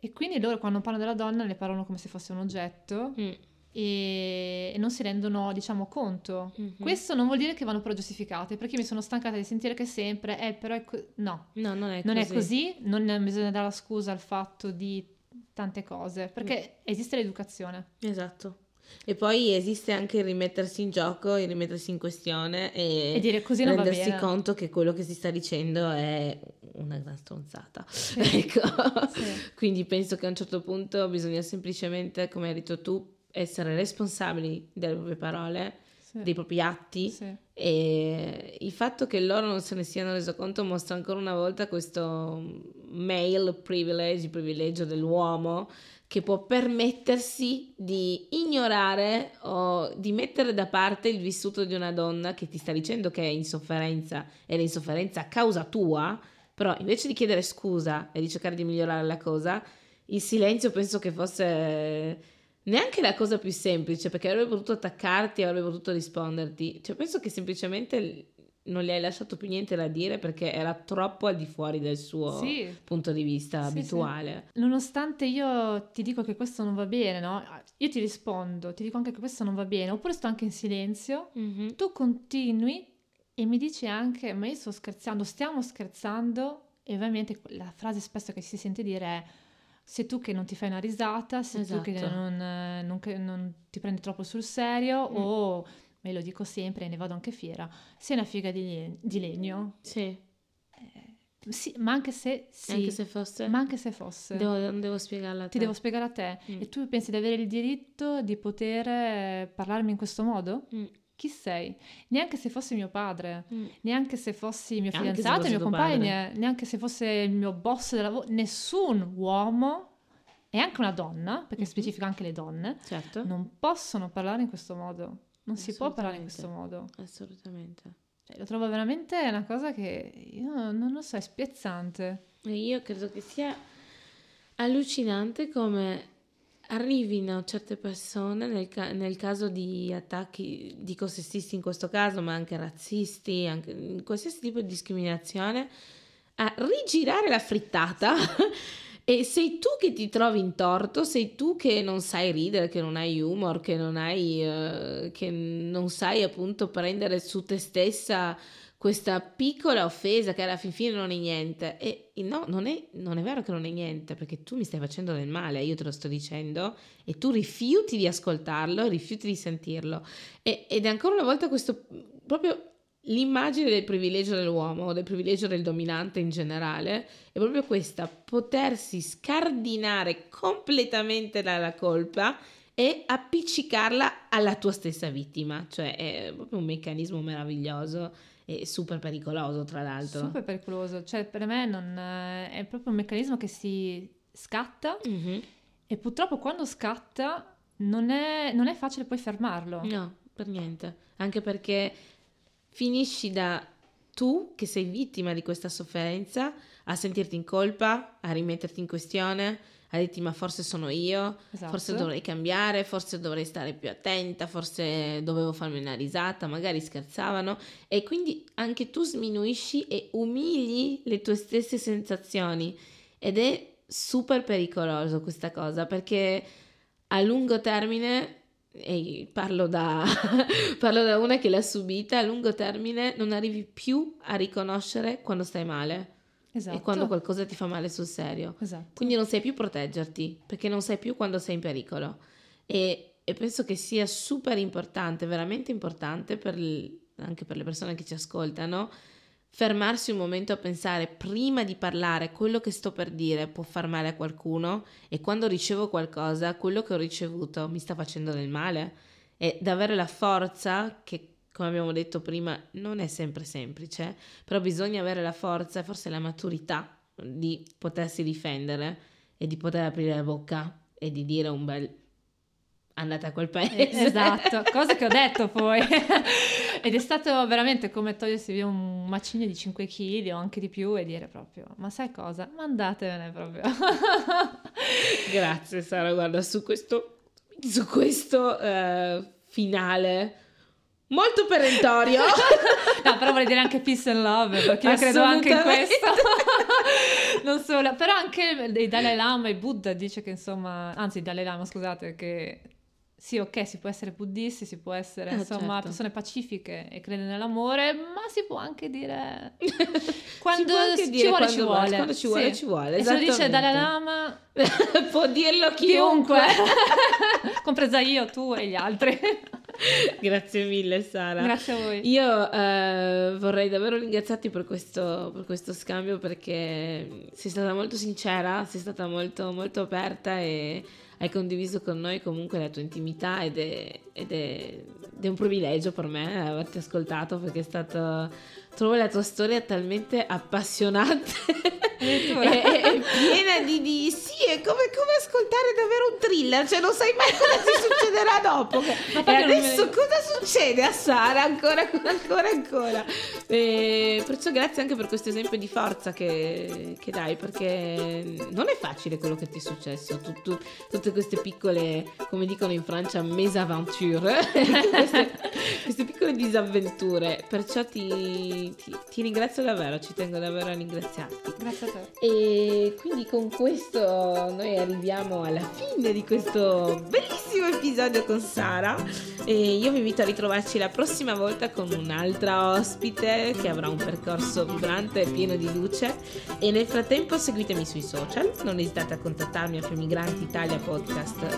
e quindi loro quando parlano della donna le parlano come se fosse un oggetto Mm. e, e non si rendono, diciamo, conto. Mhm. Questo non vuol dire che vanno però giustificate, perché io mi sono stancata di sentire che sempre, eh, però è co-". no, No, non è non così. è così, non bisogna dare la scusa al fatto di tante cose, perché esiste l'educazione. Esatto. E poi esiste anche il rimettersi in gioco, il rimettersi in questione e, E dire così non rendersi conto che quello che si sta dicendo è una gran stronzata. Sì. Ecco. Sì. Quindi penso che a un certo punto bisogna semplicemente, come hai detto tu, essere responsabili delle proprie parole, Sì. dei propri atti e il fatto che loro non se ne siano reso conto mostra ancora una volta questo male privilege, il privilegio dell'uomo che può permettersi di ignorare o di mettere da parte il vissuto di una donna che ti sta dicendo che è in sofferenza e l'insofferenza a causa tua, però invece di chiedere scusa e di cercare di migliorare la cosa, il silenzio penso che fosse neanche la cosa più semplice perché avrebbe potuto attaccarti, avrebbe potuto risponderti. Cioè, penso che semplicemente non gli hai lasciato più niente da dire perché era troppo al di fuori del suo Sì. punto di vista Sì, abituale. Nonostante io ti dico che questo non va bene, no? Io ti rispondo, ti dico anche che questo non va bene, oppure sto anche in silenzio, Mhm. tu continui e mi dici anche, ma io sto scherzando, stiamo scherzando, e ovviamente la frase spesso che si sente dire è sei tu che non ti fai una risata, sei tu che Esatto. non, non che- non ti prendi troppo sul serio, Mm. o, me lo dico sempre e ne vado anche fiera, sei una figa di, le- di legno. Sì, Sì, ma anche se sì, anche se fosse... ma anche se fosse. Devo, non devo spiegarla a te. Ti devo spiegare a te. Mm. E tu pensi di avere il diritto di poter eh, parlarmi in questo modo? Mm, Chi sei? Neanche se fosse mio padre, mm. neanche se fossi mio fidanzato, mio compagno, neanche se fosse il mio boss del lavoro, nessun uomo e anche una donna, perché Mhm. specifica anche le donne, Certo, non possono parlare in questo modo. Non si può parlare in questo modo. assolutamente. Cioè, lo trovo veramente una cosa che io non lo so, è spiazzante. E io credo che sia allucinante come arrivino certe persone, nel, ca- nel caso di attacchi, dico sessisti in questo caso, ma anche razzisti, anche qualsiasi tipo di discriminazione, a rigirare la frittata. E sei tu che ti trovi in torto, sei tu che non sai ridere, che non hai humor, che non hai, eh, che non sai appunto prendere su te stessa questa piccola offesa che alla fin fine non è niente. E no, non è, non è vero che non è niente, perché tu mi stai facendo del male, io te lo sto dicendo, e tu rifiuti di ascoltarlo, rifiuti di sentirlo. E- ed è ancora una volta questo proprio l'immagine del privilegio dell'uomo, del privilegio del dominante in generale, è proprio questa, potersi scardinare completamente dalla colpa e appiccicarla alla tua stessa vittima, cioè è proprio un meccanismo meraviglioso e super pericoloso tra l'altro. Super pericoloso. Cioè, per me non, eh, è proprio un meccanismo che si scatta Mhm. e purtroppo quando scatta non è, non è facile poi fermarlo. No, per niente, anche perché finisci da tu che sei vittima di questa sofferenza a sentirti in colpa, a rimetterti in questione, a dirti ma forse sono io, Esatto. forse dovrei cambiare, forse dovrei stare più attenta, forse dovevo farmi una risata, magari scherzavano e quindi anche tu sminuisci e umili le tue stesse sensazioni ed è super pericoloso questa cosa perché a lungo termine e parlo da, parlo da una che l'ha subita, a lungo termine non arrivi più a riconoscere quando stai male Esatto. e quando qualcosa ti fa male sul serio. Esatto. Quindi non sai più proteggerti perché non sai più quando sei in pericolo. E, e penso che sia super importante, veramente importante per anche per le persone che ci ascoltano, fermarsi un momento a pensare prima di parlare quello che sto per dire può far male a qualcuno e quando ricevo qualcosa, quello che ho ricevuto mi sta facendo del male. Ed avere la forza che come abbiamo detto prima, non è sempre semplice, però bisogna avere la forza e forse la maturità di potersi difendere e di poter aprire la bocca e di dire un bel andate a quel paese. Esatto, cosa che ho detto poi. Ed è stato veramente come togliersi via un macigno di 5 kg o anche di più e dire proprio, ma sai cosa? Mandatevene proprio. Grazie Sara, guarda, su questo, su questo eh, finale molto perentorio. No, però vorrei dire anche peace and love, perché io credo anche in questo. non solo, però anche il Dalai Lama e Buddha dice che insomma, anzi Dalai Lama, scusate, che sì, ok, si può essere buddisti, si può essere Eh, insomma certo. persone pacifiche e credere nell'amore, ma si può anche dire quando anche ci dire vuole, quando ci vuole, vuole. quando ci vuole, Sì. ci vuole, E se lo dice. Dalai Lama, Può dirlo chiunque, chiunque. compresa io, tu e gli altri. Grazie mille Sara. Grazie a voi. Io eh, vorrei davvero ringraziarti per questo, per questo scambio perché sei stata molto sincera, sei stata molto, molto aperta e hai condiviso con noi comunque la tua intimità ed è, ed è- ed è un privilegio per me averti ascoltato perché è stato... Trovo la tua storia talmente appassionante e, e- piena di, di- Sì, è come, come ascoltare davvero un thriller, cioè non sai mai cosa ti succederà dopo. Ma E me adesso ne- cosa succede a Sara? Ancora, ancora, ancora. E perciò grazie anche per questo esempio di forza che, che dai, perché non è facile quello che ti è successo. Tu- tu- tutte queste piccole, come dicono in Francia, mesaventure, queste, queste piccole disavventure. Perciò ti, ti- ti ringrazio davvero, ci tengo davvero a ringraziarti. Grazie a te. E quindi con questo noi arriviamo alla fine di questo bellissimo episodio con Sara e io vi invito a ritrovarci la prossima volta con un'altra ospite che avrà un percorso vibrante e pieno di luce e nel frattempo seguitemi sui social, non esitate a contattarmi a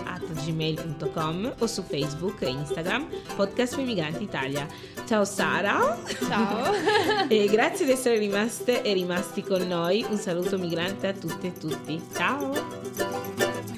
at gmail.com o su Facebook e Instagram podcast Più Migranti Italia. Ciao Sara! Ciao. E grazie di essere rimaste e rimasti con noi. Un saluto migrante a tutte e tutti. Ciao!